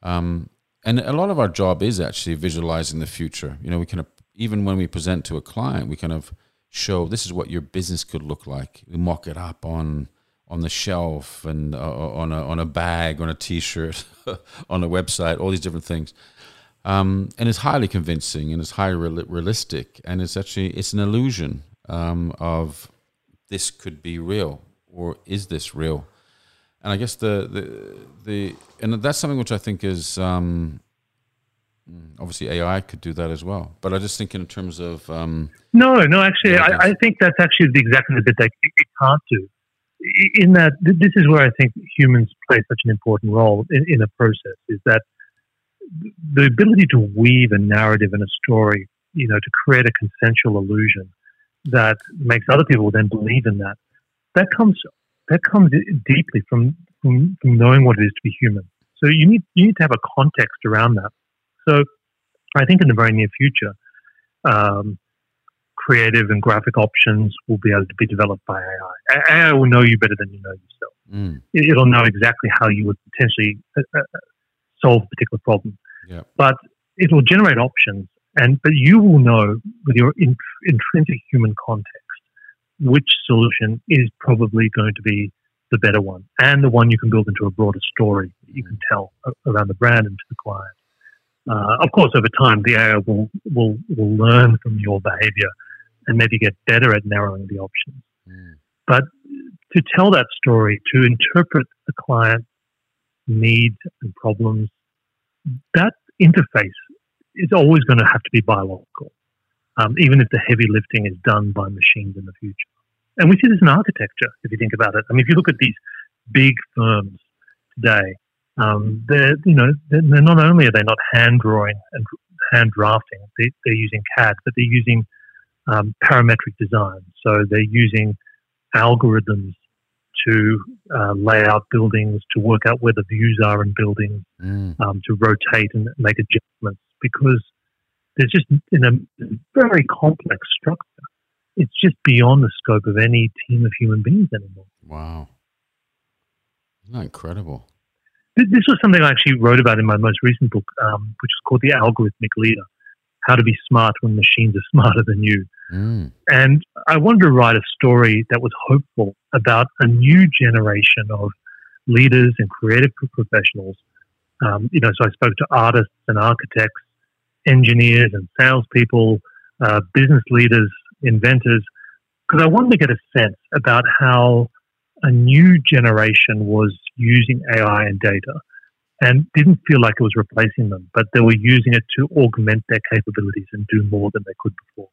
A: Um, and a lot of our job is actually visualizing the future. You know, we kind of even when we present to a client, we kind of show this is what your business could look like. We mock it up on on the shelf and uh, on a on a bag, on a T-shirt, [laughs] on a website, all these different things um, and it's highly convincing and it's highly real- realistic and it's actually it's an illusion um, of this could be real or is this real and i guess the the, the and that's something which i think is um, obviously ai could do that as well but i just think in terms of um,
B: No, no, actually,
A: I.
B: I, think that's actually the, exactly the bit that it, it can't do. In that, this is where I think humans play such an important role in, in a process. Is that the ability to weave a narrative and a story, you know, to create a consensual illusion that makes other people then believe in that. That comes that comes deeply from from, from knowing what it is to be human. So you need you need to have a context around that. So I think in the very near future. Um, creative and graphic options will be able to be developed by AI. AI will know you better than you know yourself.
A: mm,
B: It- It'll know exactly how you would potentially uh, uh, solve a particular problem.
A: Yeah.
B: But it will generate options, and but you will know with your in, intrinsic human context which solution is probably going to be the better one, and the one you can build into a broader story that you can tell around the brand and to the client. Uh, of course, over time, the AI will, will will learn from your behavior and maybe get better at narrowing the options.
A: mm,
B: But to tell that story, to interpret the client's needs and problems, that interface is always going to have to be biological, um, even if the heavy lifting is done by machines in the future. And we see this in architecture, if you think about it. I mean, if you look at these big firms today, um, they're you know they're, they're not only are they not hand drawing and hand drafting, they, they're using CAD, but they're using um, parametric design. So they're using algorithms to uh, lay out buildings, to work out where the views are in buildings,
A: mm,
B: um, to rotate and make adjustments because there's just in a very complex structure. It's just beyond the scope of any team of human beings anymore.
A: wow isn't that incredible
B: This was something I actually wrote about in my most recent book, um, which is called The Algorithmic Leader. how to be smart when machines are smarter than you.
A: Mm.
B: And I wanted to write a story that was hopeful about a new generation of leaders and creative professionals. Um, you know, so I spoke to artists and architects, engineers and salespeople, uh, business leaders, inventors, because I wanted to get a sense about how a new generation was using AI and data and didn't feel like it was replacing them, but they were using it to augment their capabilities and do more than they could before.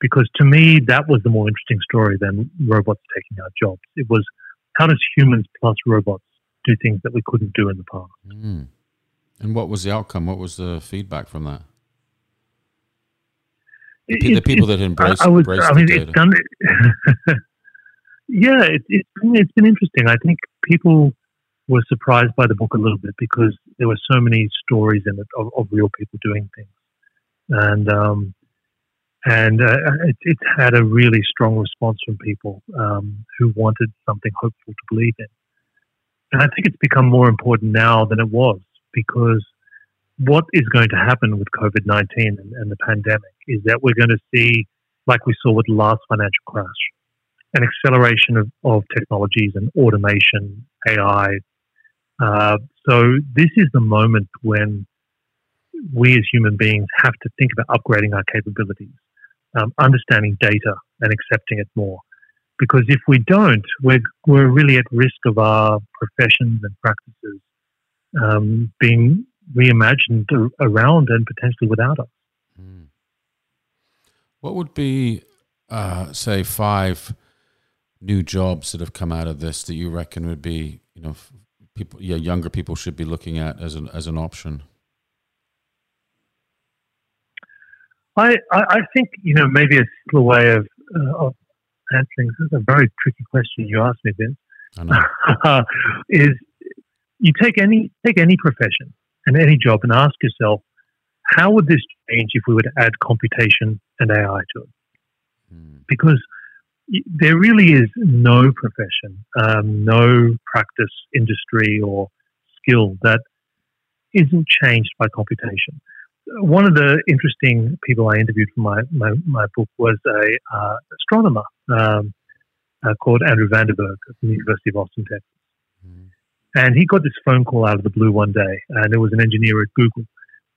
B: Because to me, that was the more interesting story than robots taking our jobs. It was how does humans plus robots do things that we couldn't do in the past?
A: Mm. And what was the outcome? What was the feedback from that? The, the people that embraced, I, was, embraced I mean, it's done. [laughs]
B: yeah, it, it, it's been interesting. I think people were surprised by the book a little bit because there were so many stories in it of, of real people doing things, and um, and uh, it, it, had a really strong response from people um, who wanted something hopeful to believe in. And I think it's become more important now than it was because what is going to happen with COVID 19 and, and, the pandemic is that we're going to see, like we saw with the last financial crash, an acceleration of, of technologies and automation, AI. Uh, so, this is the moment when we as human beings have to think about upgrading our capabilities, um, understanding data and accepting it more. Because if we don't, we're, we're really at risk of our professions and practices um, being reimagined around and potentially without us. Mm.
A: What would be, uh, say, five new jobs that have come out of this that you reckon would be, you know, people, yeah, younger people should be looking at as an as an option?
B: I I, think you know maybe a simpler way of, uh, of answering this is a very tricky question you asked me, Vince.
A: I know. [laughs]
B: is you take any take any profession and any job and ask yourself, how would this change if we were to add computation and AI to it? Mm. Because there really is no profession, um, no practice, industry, or skill that isn't changed by computation. One of the interesting people I interviewed for my, my, my book was a uh, astronomer um, uh, called Andrew Vanderburg from the University of Austin, Texas. And he got this phone call out of the blue one day, and it was an engineer at Google.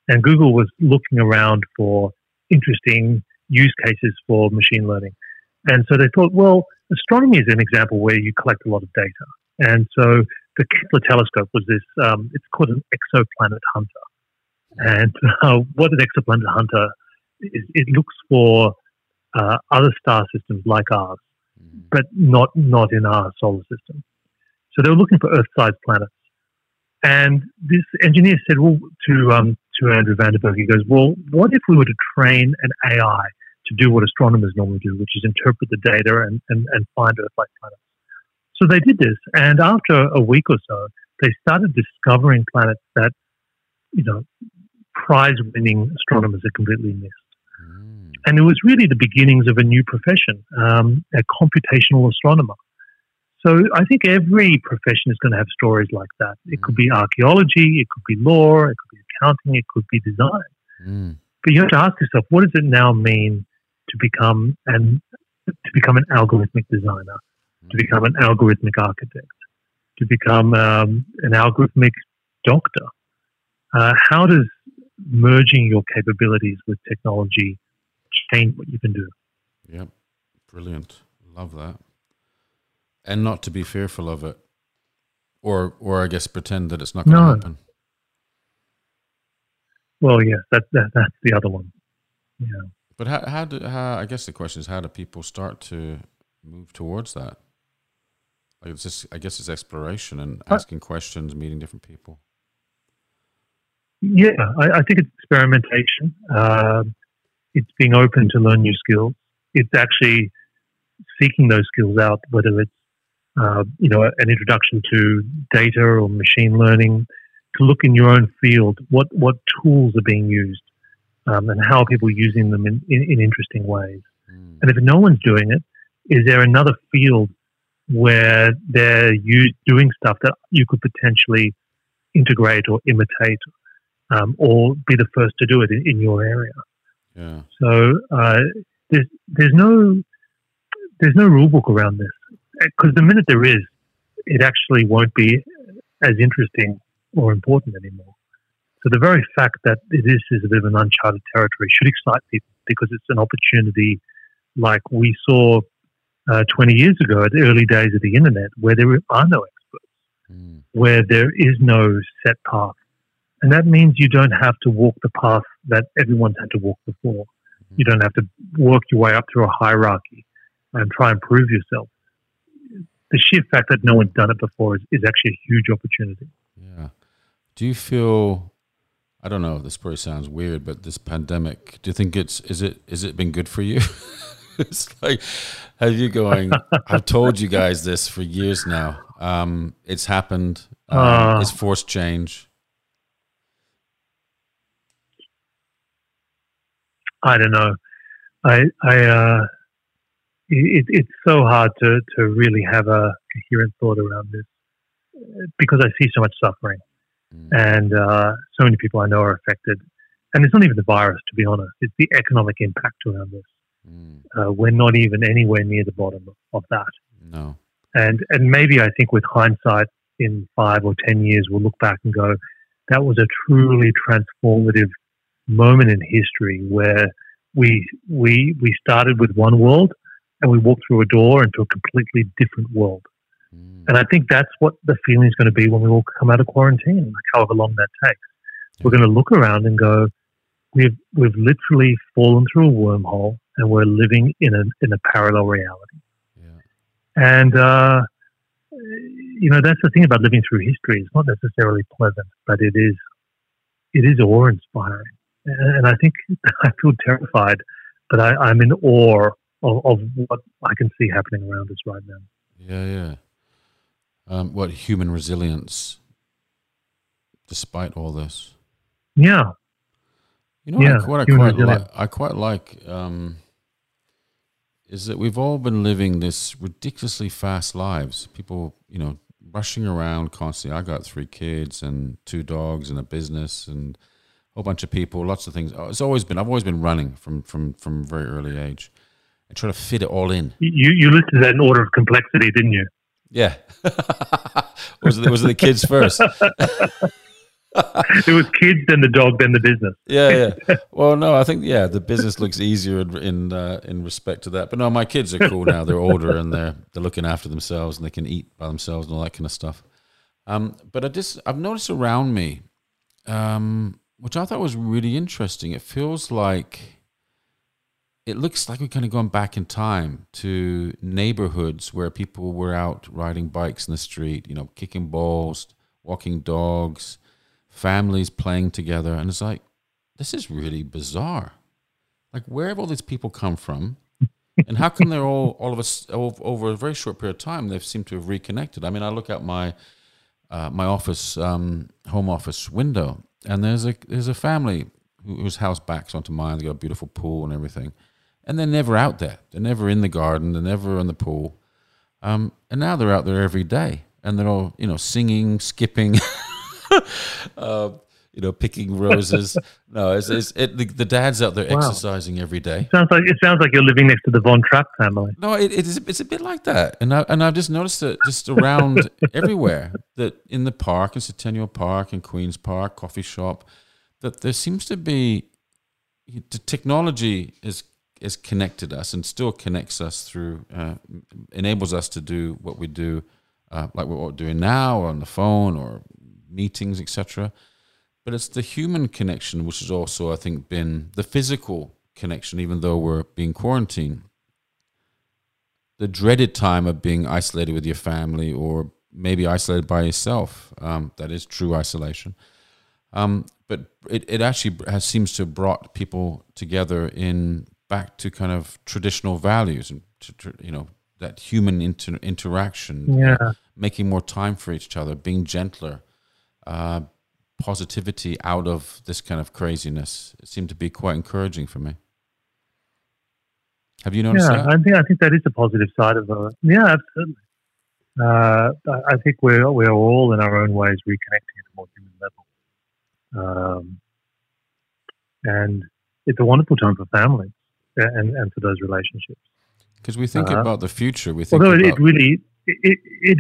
B: And Google was looking around for interesting use cases for machine learning. And so they thought, well, astronomy is an example where you collect a lot of data. And so the Kepler telescope was this, um, it's called an exoplanet hunter. And [laughs] uh, what an exoplanet hunter is, it looks for uh, other star systems like ours, mm-hmm. but not, not in our solar system. So they were looking for Earth-sized planets. And this engineer said, well, to, um, to Andrew Vanderburg, he goes, well, what if we were to train an AI to do what astronomers normally do, which is interpret the data and, and, and find Earth-like planets? So they did this. And after a week or so, they started discovering planets that, you know, prize-winning astronomers had completely missed. Mm. And it was really the beginnings of a new profession, um, a computational astronomer. So I think every profession is going to have stories like that. It could be mm. archaeology, it could be law, it could be accounting, it could be design. Mm. But you have to ask yourself, what does it now mean to become an to become an algorithmic designer, to become an algorithmic architect, to become um, an algorithmic doctor? Uh, how does merging your capabilities with technology change what you can do?
A: Yep, brilliant. Love that and not to be fearful of it, or or I guess pretend that it's not going to no. happen.
B: Well, yes, that, that that's the other one. Yeah.
A: But how how do how I guess the question is how do people start to move towards that? Like it's just I guess it's exploration and asking uh, questions, meeting different people.
B: Yeah, I, I think it's experimentation. Uh, it's being open to learn new skills. It's actually seeking those skills out, whether it's uh, you know, an introduction to data or machine learning, to look in your own field, what, what tools are being used um, and how are people using them in, in, in interesting ways. Mm. And if no one's doing it, is there another field where they're used, doing stuff that you could potentially integrate or imitate um, or be the first to do it in, in your area?
A: Yeah.
B: So uh, there's there's no there's no rule book around this because the minute there is, it actually won't be as interesting or important anymore. So the very fact that this is a bit of an uncharted territory should excite people because it's an opportunity like we saw uh, 20 years ago at the early days of the internet where there are no experts, mm. where there is no set path. And that means you don't have to walk the path that everyone's had to walk before. Mm. You don't have to work your way up through a hierarchy and try and prove yourself. The sheer fact that no one's done it before is, is actually a huge opportunity.
A: Yeah. Do you feel I don't know. This probably sounds weird, but this pandemic. Do you think it's is it is it been good for you? [laughs] it's like have you going? [laughs] I've told you guys this for years now. Um, it's happened. Um, uh, it's forced change.
B: I don't know. I I uh, it, it's so hard to to really have a coherent thought around this because I see so much suffering. Mm. And uh, so many people I know are affected. And it's not even the virus, to be honest. It's the economic impact around this. Mm. Uh, we're not even anywhere near the bottom of that.
A: No.
B: And and maybe I think with hindsight, in five or ten years, we'll look back and go, that was a truly transformative moment in history where we we we started with one world and we walk through a door into a completely different world. Mm. And I think that's what the feeling is going to be when we all come out of quarantine, like however long that takes. We're going to look around and go, we've we've literally fallen through a wormhole, and we're living in a in a parallel reality. Yeah. And uh, you know that's the thing about living through history. It's not necessarily pleasant, but it is it is awe inspiring. And I think [laughs] I feel terrified, but I, am in awe of, of what I can see happening around us right now.
A: Yeah, yeah um, what human resilience despite all this.
B: Yeah.
A: You know yeah, what I quite like I quite like um, is that we've all been living this ridiculously fast lives. People, you know, rushing around constantly. I got three kids and two dogs and a business and a whole bunch of people, lots of things. It's always been I've always been running from from from very early age and trying to fit it all in.
B: You you listed that in order of complexity, didn't you?
A: Yeah. [laughs] was it was it the kids first? [laughs] it
B: was kids, then the dog, then the business.
A: Yeah, yeah. [laughs] Well, no, I think yeah, the business looks easier in in, uh, in respect to that. But no, my kids are cool now. They're older and they're they're looking after themselves and they can eat by themselves and all that kind of stuff. Um, but I just I've noticed around me, um, which I thought was really interesting. It feels like it looks like we're kind of going back in time to neighborhoods where people were out riding bikes in the street, you know, kicking balls, walking dogs, families playing together. And it's like, this is really bizarre. Like, where have all these people come from? [laughs] and how come they're all, all of us, over a very short period of time, they've seemed to have reconnected? I mean, I look out my, uh, my office, um, home office window, and there's a, there's a family whose house backs onto mine. They got a beautiful pool and everything and they're never out there. They're never in the garden. They're never in the pool. Um, and now they're out there every day, and they're all you know singing, skipping, [laughs] uh, you know, picking roses. [laughs] no, it's, it's it, the, the, dad's out there wow. exercising every day.
B: It sounds like it sounds like you're living next to the Von Trapp family.
A: No, it, it is. It's a bit like that, and I and I've just noticed it just around [laughs] everywhere. That in the park, in Centennial Park, in Queens Park, coffee shop, that there seems to be the technology is has connected us and still connects us through, uh, enables us to do what we do, uh, like what we're doing now, or on the phone, or meetings, etc. But it's the human connection, which has also, I think, been the physical connection, even though we're being quarantined. The dreaded time of being isolated with your family, or maybe isolated by yourself. Um, that is true isolation. Um, but it, it actually has, seems to have brought people together in back to kind of traditional values and to, you know that human inter- interaction
B: yeah
A: making more time for each other being gentler uh, positivity out of this kind of craziness it seemed to be quite encouraging for me have you noticed
B: yeah,
A: that?
B: I think I think that is the positive side of it. Yeah, absolutely. Uh, I think we're we're all in our own ways reconnecting at a more human level, um, and it's a wonderful time for families and, and for those relationships.
A: Because we think uh, about the future, we think
B: although
A: about,
B: it really it it,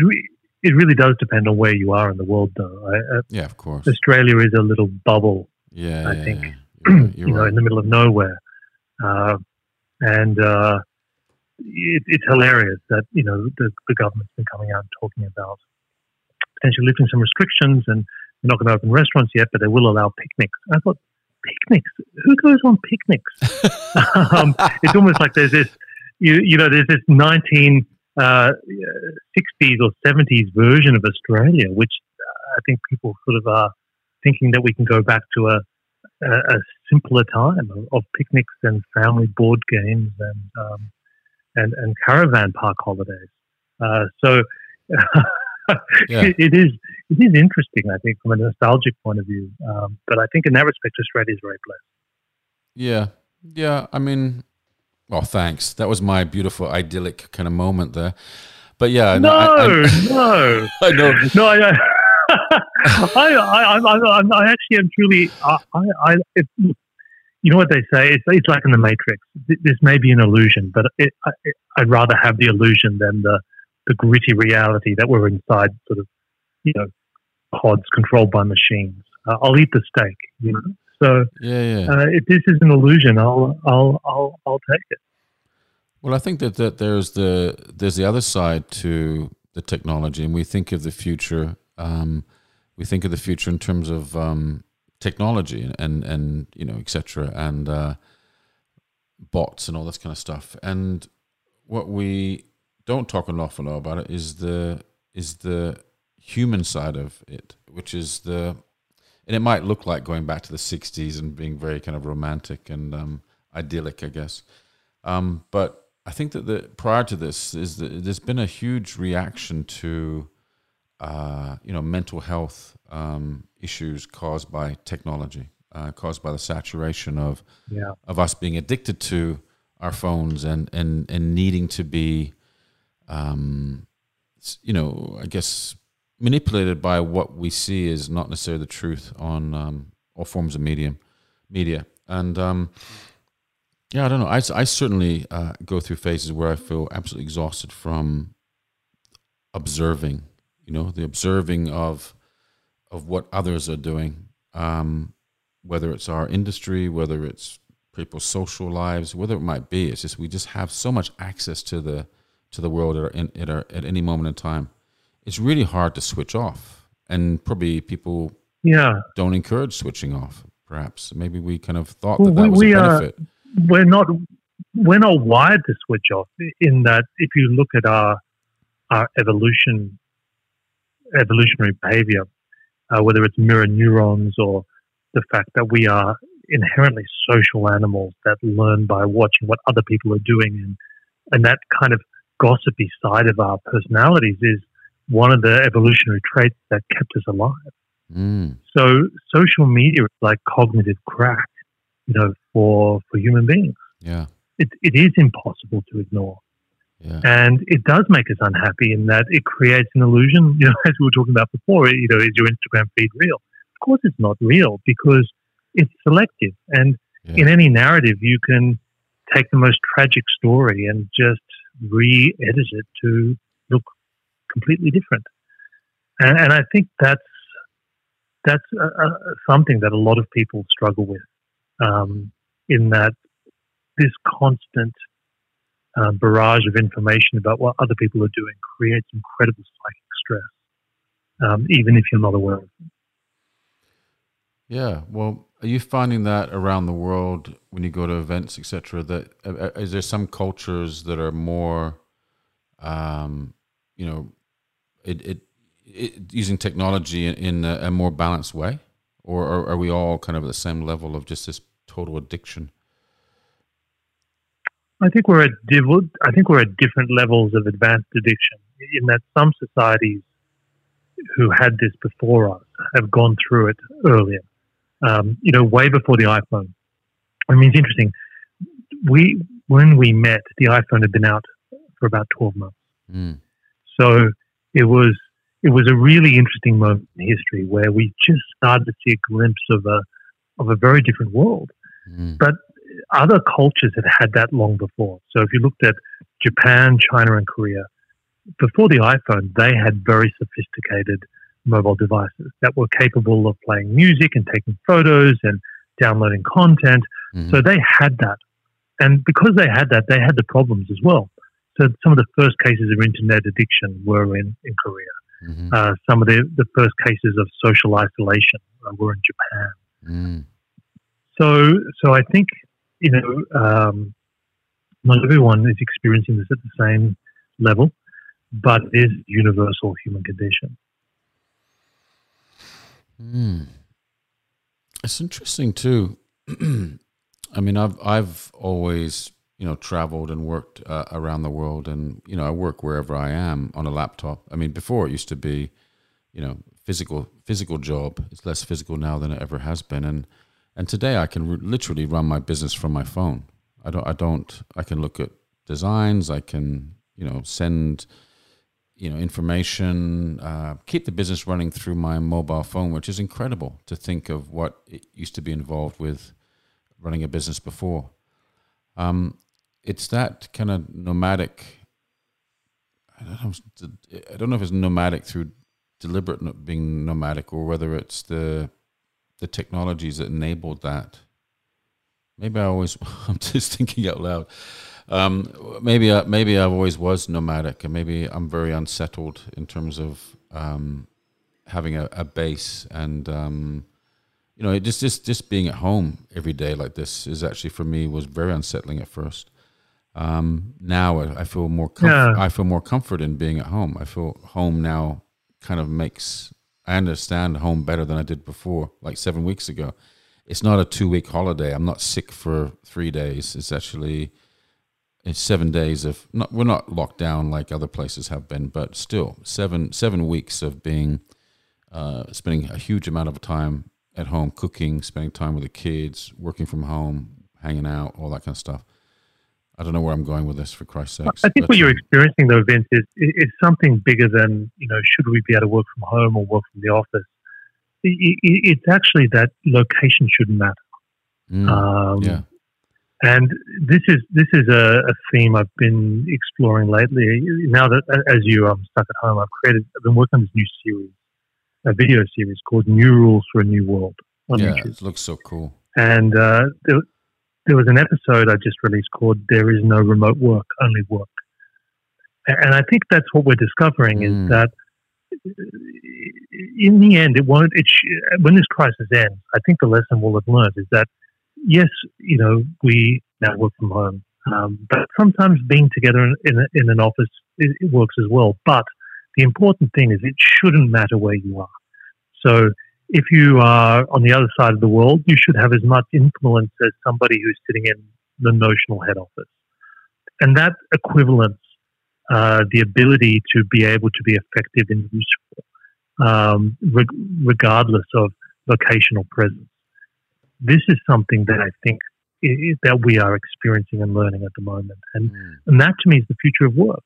B: it really does depend on where you are in the world, though. I, uh,
A: yeah, of course.
B: Australia is a little bubble.
A: Yeah,
B: I
A: yeah,
B: think
A: yeah. [clears throat] You're, you're
B: you know
A: right.
B: in the middle of nowhere, uh, and uh, it, it's hilarious that you know the, the government's been coming out and talking about potentially lifting some restrictions and they're not going to open restaurants yet, but they will allow picnics. I thought picnics. Who goes on picnics? [laughs] um, it's almost like there's this you you know there's this 19 uh, or 70s version of Australia, which uh, I think people sort of are thinking that we can go back to a, a, a simpler time of, of, picnics and family board games and um, and, and caravan park holidays. Uh, so [laughs]
A: Yeah.
B: it, it is it is interesting, I think, from a nostalgic point of view. Um, but I think in that respect, Australia is very blessed.
A: Yeah, yeah. I mean, well, thanks. That was my beautiful, idyllic kind of moment there. But yeah,
B: No,
A: I, I,
B: no,
A: I know.
B: no. I, I, [laughs] [laughs] I, I, I, actually am truly. I, I, it, you know what they say? It's, it's like in the Matrix. This may be an illusion, but it, I, I'd rather have the illusion than the the gritty reality that we're inside, sort of, you know, pods controlled by machines. Uh, I'll eat the steak, you know. So
A: Yeah, yeah.
B: uh, if this is an illusion, I'll, I'll, I'll, I'll take it.
A: Well, I think that, that there's the there's the other side to the technology, and we think of the future. Um, we think of the future in terms of um, technology and, and and you know etc. and uh, bots and all this kind of stuff. And what we don't talk an awful lot about it is the is the human side of it, which is the and it might look like going back to the '60s and being very kind of romantic and um, idyllic, I guess. Um, but I think that the prior to this is that there's been a huge reaction to uh, you know mental health um, issues caused by technology, uh, caused by the saturation of
B: Yeah.
A: of us being addicted to our phones and and and needing to be um, you know I guess manipulated by what we see is not necessarily the truth on um, all forms of medium media. And um, yeah I don't know. I certainly uh, go through phases where I feel absolutely exhausted from observing you know the observing of of what others are doing um, whether it's our industry whether it's people's social lives whether it might be it's just we just have so much access to the to the world at, our, at, our, at any moment in time it's really hard to switch off. And probably people
B: Yeah.
A: don't encourage switching off perhaps. Maybe we kind of thought
B: Well,
A: that that
B: we-
A: was
B: we
A: a
B: are-
A: benefit.
B: we're not we're not wired to switch off in that if you look at our our evolution evolutionary behavior uh, whether it's mirror neurons or the fact that we are inherently social animals that learn by watching what other people are doing and and that kind of gossipy side of our personalities is one of the evolutionary traits that kept us alive
A: mm,
B: so social media is like cognitive crack you know for for human beings
A: yeah
B: it, it is impossible to ignore.
A: yeah
B: And it does make us unhappy in that it creates an illusion. [laughs] You know, as we were talking about before, you know, is your Instagram feed real? Of course it's not real because it's selective. And
A: yeah
B: in any narrative, you can take the most tragic story and just re edit it to look completely different. And, and I think that's, that's uh, uh, something that a lot of people struggle with um, in that this constant um, barrage of information about what other people are doing creates incredible psychic stress, um, even if you're not aware of it.
A: Yeah. Well, are you finding that around the world when you go to events, etc. That uh, uh, is there some cultures that are more, um, you know, it, it, it using technology in, in a, a more balanced way, or are, are we all kind of at the same level of just this total addiction?
B: I think we're at div- I think we're at different levels of advanced addiction. In that some societies who had this before us have gone through it earlier. Um, you know, way before the iPhone. I mean, it's interesting. We when we met, the iPhone had been out for about twelve months.
A: Mm.
B: So it was it was a really interesting moment in history where we just started to see a glimpse of a of a very different world.
A: Mm.
B: But other cultures had had that long before. So if you looked at Japan, China, and Korea, before the iPhone, they had very sophisticated mobile devices that were capable of playing music and taking photos and downloading content. Mm-hmm. So they had that. And because they had that, they had the problems as well. So some of the first cases of internet addiction were in, in Korea. Mm-hmm. Uh, some of the, the first cases of social isolation uh, were in Japan. Mm. So, so I think you know um, not everyone is experiencing this at the same level, but it is universal human condition.
A: Mm. It's interesting too. [clears throat] I mean, I've I've always you know traveled and worked uh, around the world, and you know I work wherever I am on a laptop. I mean, before it used to be, you know, physical physical job. It's less physical now than it ever has been, and and today I can literally run my business from my phone. I don't I don't I can look at designs. I can you know send you know information uh, keep the business running through my mobile phone which is incredible to think of what it used to be involved with running a business before um, it's that kind of nomadic I don't, know, I don't know if it's nomadic through deliberate being nomadic or whether it's the the technologies that enabled that maybe i always [laughs] i'm just thinking out loud um, maybe uh, maybe I always was nomadic, and maybe I'm very unsettled in terms of um, having a, a, base, and um, you know, just just just being at home every day like this is actually for me was very unsettling at first. Um, now I, I, feel more comf- yeah. I feel more comfort in being at home. I feel home now kind of makes I understand home better than I did before, like seven weeks ago. It's not a two week holiday. I'm not sick for three days. It's actually it's seven days of not we're not locked down like other places have been, but still seven seven weeks of being uh, spending a huge amount of time at home cooking, spending time with the kids, working from home, hanging out, all that kind of stuff. I don't know where I'm going with this, for Christ's sake.
B: I think what you're um, experiencing, though, Vince, is, is something bigger than you know. Should we be able to work from home or work from the office? It's actually that location shouldn't matter. Mm, um, yeah. And this is this is a, a, theme I've been exploring lately. Now that as you um, stuck at home, I've created I've been working on this new series, a video series called "New Rules for a New World"
A: yeah, YouTube. it looks so cool.
B: And uh, there, there was an episode I just released called "There is no remote work, only work," and I think that's what we're discovering mm. is that in the end, it won't. It sh- when this crisis ends, I think the lesson we'll have learned is that yes, you know, we now work from home, um, but sometimes being together in, in, in an office it, it works as well. But the important thing is it shouldn't matter where you are. So if you are on the other side of the world, you should have as much influence as somebody who's sitting in the notional head office. And that equivalence, uh, the ability to be able to be effective and useful, um, re- regardless of vocational presence, this is something that I think is, that we are experiencing and learning at the moment. And, mm. and that to me is the future of work,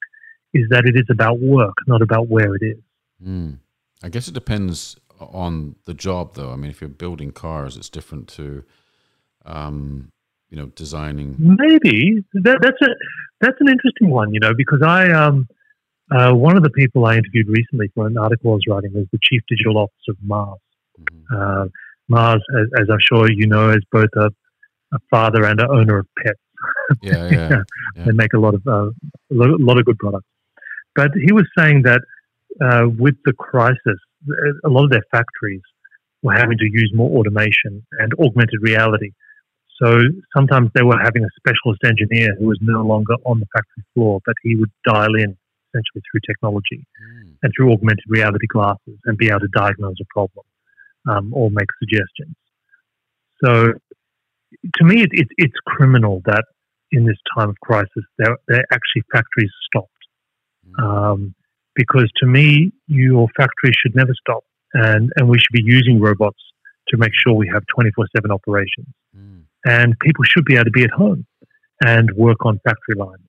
B: is that it is about work, not about where it is.
A: Mm. I guess it depends on the job, though. I mean, if you're building cars, it's different to, um, you know, designing.
B: Maybe that, that's a that's an interesting one, you know, because I um, uh, one of the people I interviewed recently for an article I was writing was the chief digital officer of Mars. Mm-hmm. Uh, Mars, as, as, I'm sure you know, is both a, a father and an owner of pets.
A: Yeah, [laughs] yeah,
B: yeah. They make a lot of uh, a lot of good products. But he was saying that uh, with the crisis, a lot of their factories were having to use more automation and augmented reality. So sometimes they were having a specialist engineer who was no longer on the factory floor, but he would dial in essentially through technology mm. and through augmented reality glasses and be able to diagnose a problem um, or make suggestions. So, to me, it, it, it's criminal that in this time of crisis, there, there actually factories stopped. Mm. Um, because to me, your factory should never stop, and, and we should be using robots to make sure we have 24 7 operations. Mm. And people should be able to be at home and work on factory lines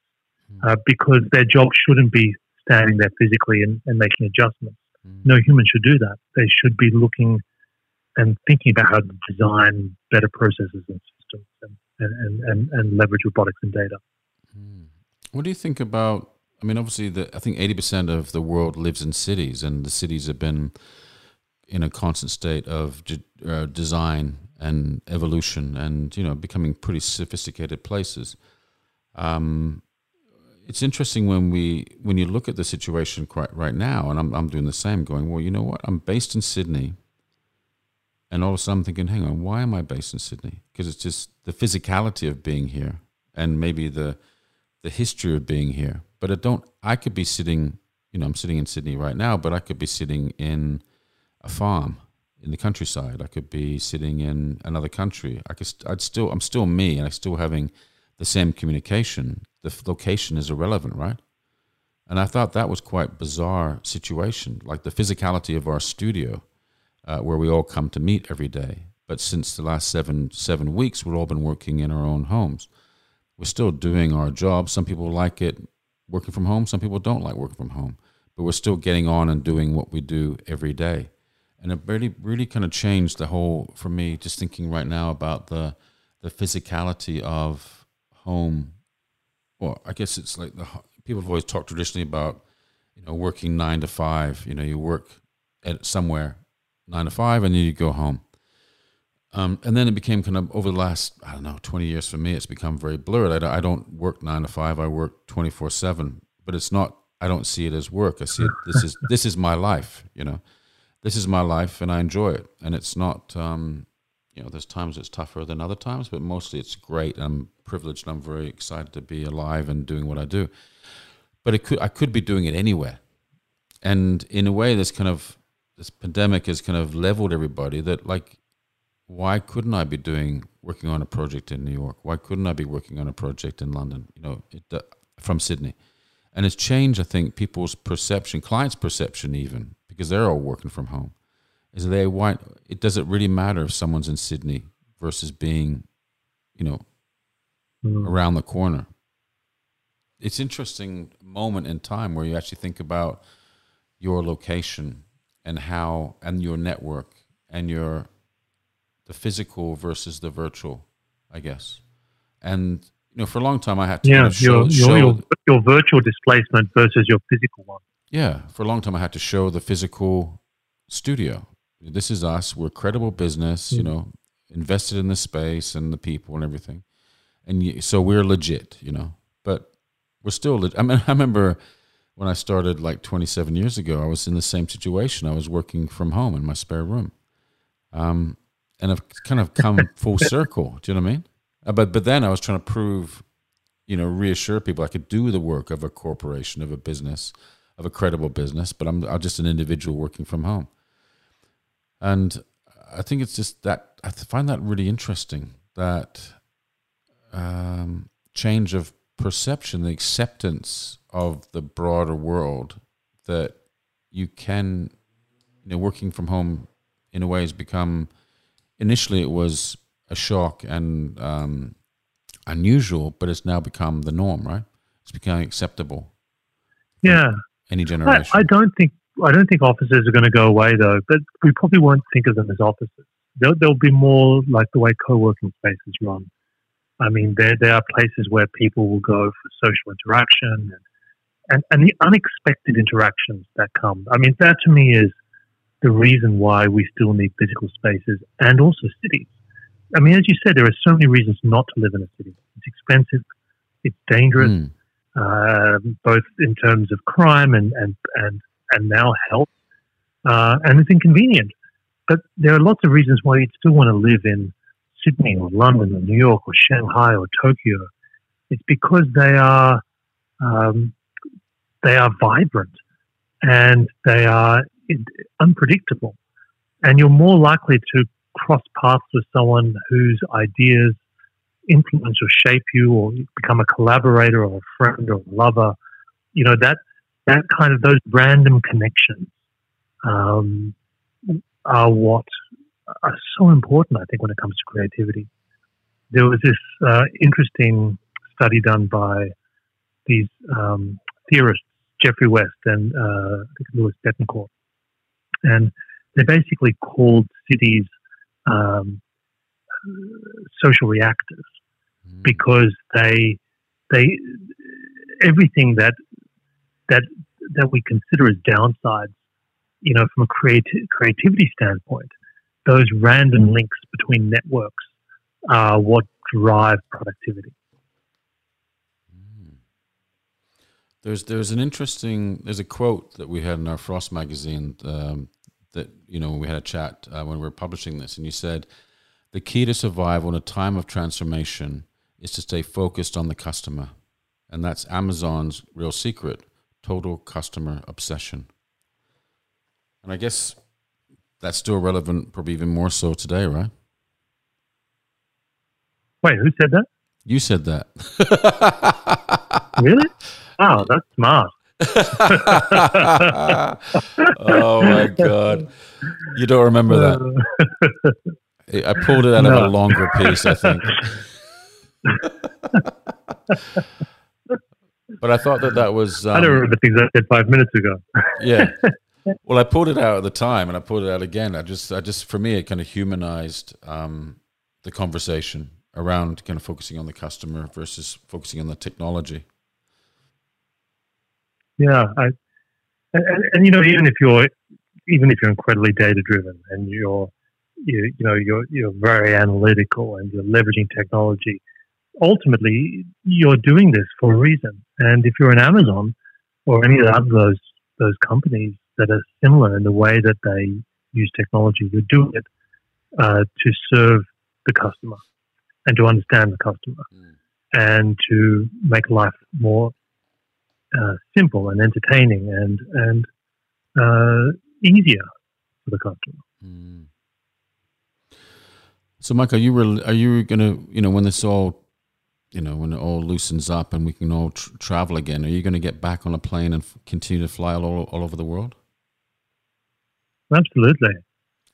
B: mm. uh, because their job shouldn't be standing there physically and, and making adjustments. Mm. No human should do that. They should be looking and thinking about how to design better processes and systems and and, and, and leverage robotics and data.
A: Hmm. What do you think about? I mean, obviously, the, I think eighty percent of the world lives in cities, and the cities have been in a constant state of uh, design and evolution, and you know, becoming pretty sophisticated places. Um, it's interesting when we when you look at the situation quite right now, and I'm I'm doing the same, going, well, you know what? I'm based in Sydney, and all of a sudden I'm thinking, hang on, why am I based in Sydney? Because it's just the physicality of being here, and maybe the the history of being here. But I don't. I could be sitting, you know, I'm sitting in Sydney right now, but I could be sitting in a farm in the countryside. I could be sitting in another country. I could. I'd still. I'm still me, and I'm still having the same communication. The location is irrelevant, right? And I thought that was quite bizarre situation, like the physicality of our studio, uh, where we all come to meet every day. But since the last seven seven weeks, we've all been working in our own homes. We're still doing our job. Some people like it working from home. Some people don't like working from home. But we're still getting on and doing what we do every day. And it really, really kind of changed the whole for me. Just thinking right now about the the physicality of home. Well, I guess it's like the people have always talked traditionally about, you know, working nine to five. You know, you work at somewhere nine to five, and then you go home. Um, and then it became kind of over the last I don't know twenty years for me. It's become very blurred. I, I don't work nine to five. I work twenty four seven. But it's not. I don't see it as work. I see it. This is this is my life. You know, this is my life, and I enjoy it. And it's not. Um, you know, there's times it's tougher than other times, but mostly it's great. I'm privileged and I'm very excited to be alive and doing what I do. But it could I could be doing it anywhere. And in a way this kind of this pandemic has kind of leveled everybody that like why couldn't I be doing working on a project in New York? Why couldn't I be working on a project in London? You know, it, uh, from Sydney, and it's changed. I think people's perception, clients' perception, even because they're all working from home is they why it doesn't really matter if someone's in Sydney versus being, you know, mm. around the corner. It's interesting moment in time where you actually think about your location and how and your network and your the physical versus the virtual, I guess. And you know, for a long time, I had to
B: yeah,
A: kind of show,
B: your,
A: show
B: your, your virtual displacement versus your physical one.
A: Yeah, for a long time, I had to show the physical studio this is us. We're credible business, mm-hmm. you know, invested in the space and the people and everything. And so we're legit, you know, but we're still, I mean, [laughs] I remember when I started like 27 years ago, I was in the same situation. I was working from home in my spare room. Um, and I've kind of come [laughs] full circle. Do you know what I mean? Uh, but, but then I was trying to prove, you know, reassure people I could do the work of a corporation, of a business, of a credible business, but I'm, I'm just an individual working from home. And I think it's just that I find that really interesting that um, change of perception, the acceptance of the broader world that you can, you know, working from home in a way has become. Initially, it was a shock and um, unusual, but it's now become the norm, right? It's becoming acceptable.
B: Yeah.
A: Any generation.
B: I, I don't think I don't think offices are going to go away though, but we probably won't think of them as offices. They'll, they'll be more like the way co-working spaces run. I mean, there there are places where people will go for social interaction and, and, and the unexpected interactions that come. I mean, that to me is the reason why we still need physical spaces and also cities. I mean, as you said, there are so many reasons not to live in a city. It's expensive, it's dangerous, mm. uh, both in terms of crime and, and, and and now health, uh, and it's inconvenient. But there are lots of reasons why you'd still want to live in Sydney or London or New York or Shanghai or Tokyo. It's because they are um, they are vibrant and they are unpredictable, and you're more likely to cross paths with someone whose ideas influence or shape you, or become a collaborator or a friend or a lover. You know that that kind of those random connections um, are what are so important, I think, when it comes to creativity. There was this uh, interesting study done by these um, theorists, Geoffrey West and uh, Louis Bettencourt, and they basically called cities um, social reactors. mm. because they they everything that that that we consider as downsides, you know, from a creati- creativity standpoint, those random links between networks are what drive productivity.
A: There's there's an interesting there's a quote that we had in our Frost magazine um, that you know we had a chat uh, when we were publishing this, and you said the key to survival in a time of transformation is to stay focused on the customer, and that's Amazon's real secret: total customer obsession. And I guess that's still relevant, probably even more so today, right?
B: Wait, who said that?
A: You said that. [laughs]
B: really? Oh, that's smart.
A: oh my [laughs] god! You don't remember that? I pulled it out no. of a longer piece, I think. but I thought that that was.
B: Um, I don't um, remember things I said five minutes ago.
A: yeah. [laughs] Well, I pulled it out at the time, and I pulled it out again. I just, I just, for me, it kind of humanized um, the conversation around kind of focusing on the customer versus focusing on the technology.
B: Yeah, I, and, and, you know, even if you're even if you're incredibly data driven and you're you, you know you're you're very analytical and you're leveraging technology, ultimately you're doing this for a reason. And if you're an Amazon or any of those those companies that are similar in the way that they use technology, you're doing it uh, to serve the customer and to understand the customer mm. and to make life more uh, simple and entertaining and and uh, easier for the customer. Mm.
A: So, Mike, are you are you going to you know when this all you know when it all loosens up and we can all tr- travel again? Are you going to get back on a plane and f- continue to fly all all over the world?
B: Absolutely.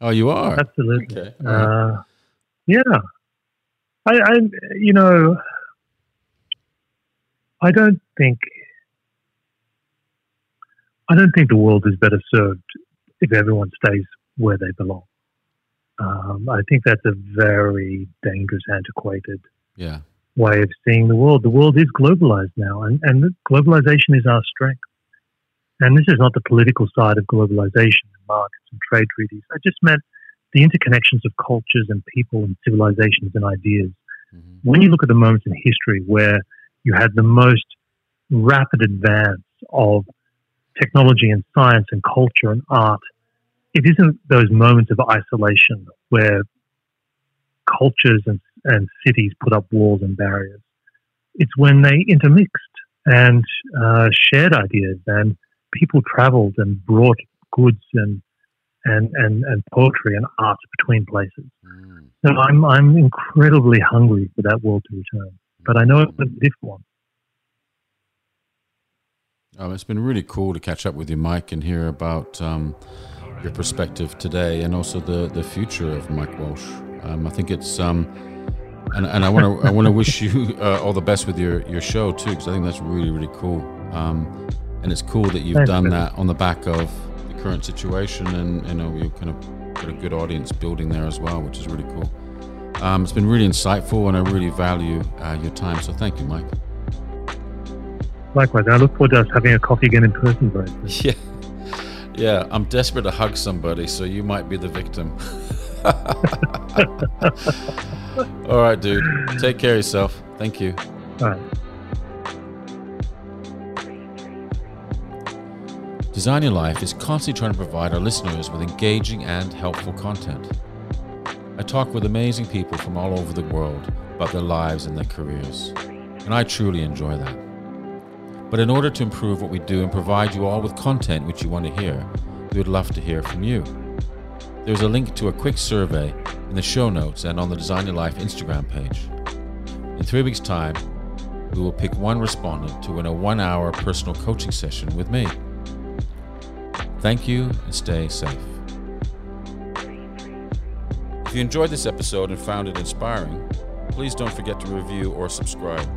A: Oh, you are
B: absolutely. Okay. Uh, yeah, I, I, you know, I don't think, I don't think the world is better served if everyone stays where they belong. Um, I think that's a very dangerous, antiquated
A: yeah.
B: way of seeing the world. The world is globalized now, and, and globalization is our strength. And this is not the political side of globalization, markets and trade treaties. I just meant the interconnections of cultures and people and civilizations and ideas. Mm-hmm. When you look at the moments in history where you had the most rapid advance of technology and science and culture and art, it isn't those moments of isolation where cultures and, and cities put up walls and barriers. It's when they intermixed and uh, shared ideas and people traveled and brought goods and and, and, and poetry and art between places. Mm. So I'm, I'm incredibly hungry for that world to return, but I know it's a different one.
A: Oh, it's been really cool to catch up with you, Mike, and hear about um, your perspective today and also the, the future of Mike Walsh. Um, I think it's, um, and, and I want to I want to [laughs] wish you uh, all the best with your, your show too, because I think that's really really cool. Um, and it's cool that you've Thanks, done that on the back of the current situation, and you know you kind of got a good audience building there as well, which is really cool. Um, it's been really insightful, and I really value uh, your time. So thank you, Mike.
B: Likewise, I look forward to us having a coffee again in person very [laughs]
A: Yeah, yeah. I'm desperate to hug somebody, so you might be the victim. [laughs] All right, dude. Take care of yourself. Thank you.
B: All right.
A: Design Your Life is constantly trying to provide our listeners with engaging and helpful content. I talk with amazing people from all over the world about their lives and their careers, and I truly enjoy that. But in order to improve what we do and provide you all with content which you want to hear, we would love to hear from you. There's a link to a quick survey in the show notes and on the Design Your Life Instagram page. In three weeks' time, we will pick one respondent to win a one hour personal coaching session with me. Thank you and stay safe. If you enjoyed this episode and found it inspiring, please don't forget to review or subscribe.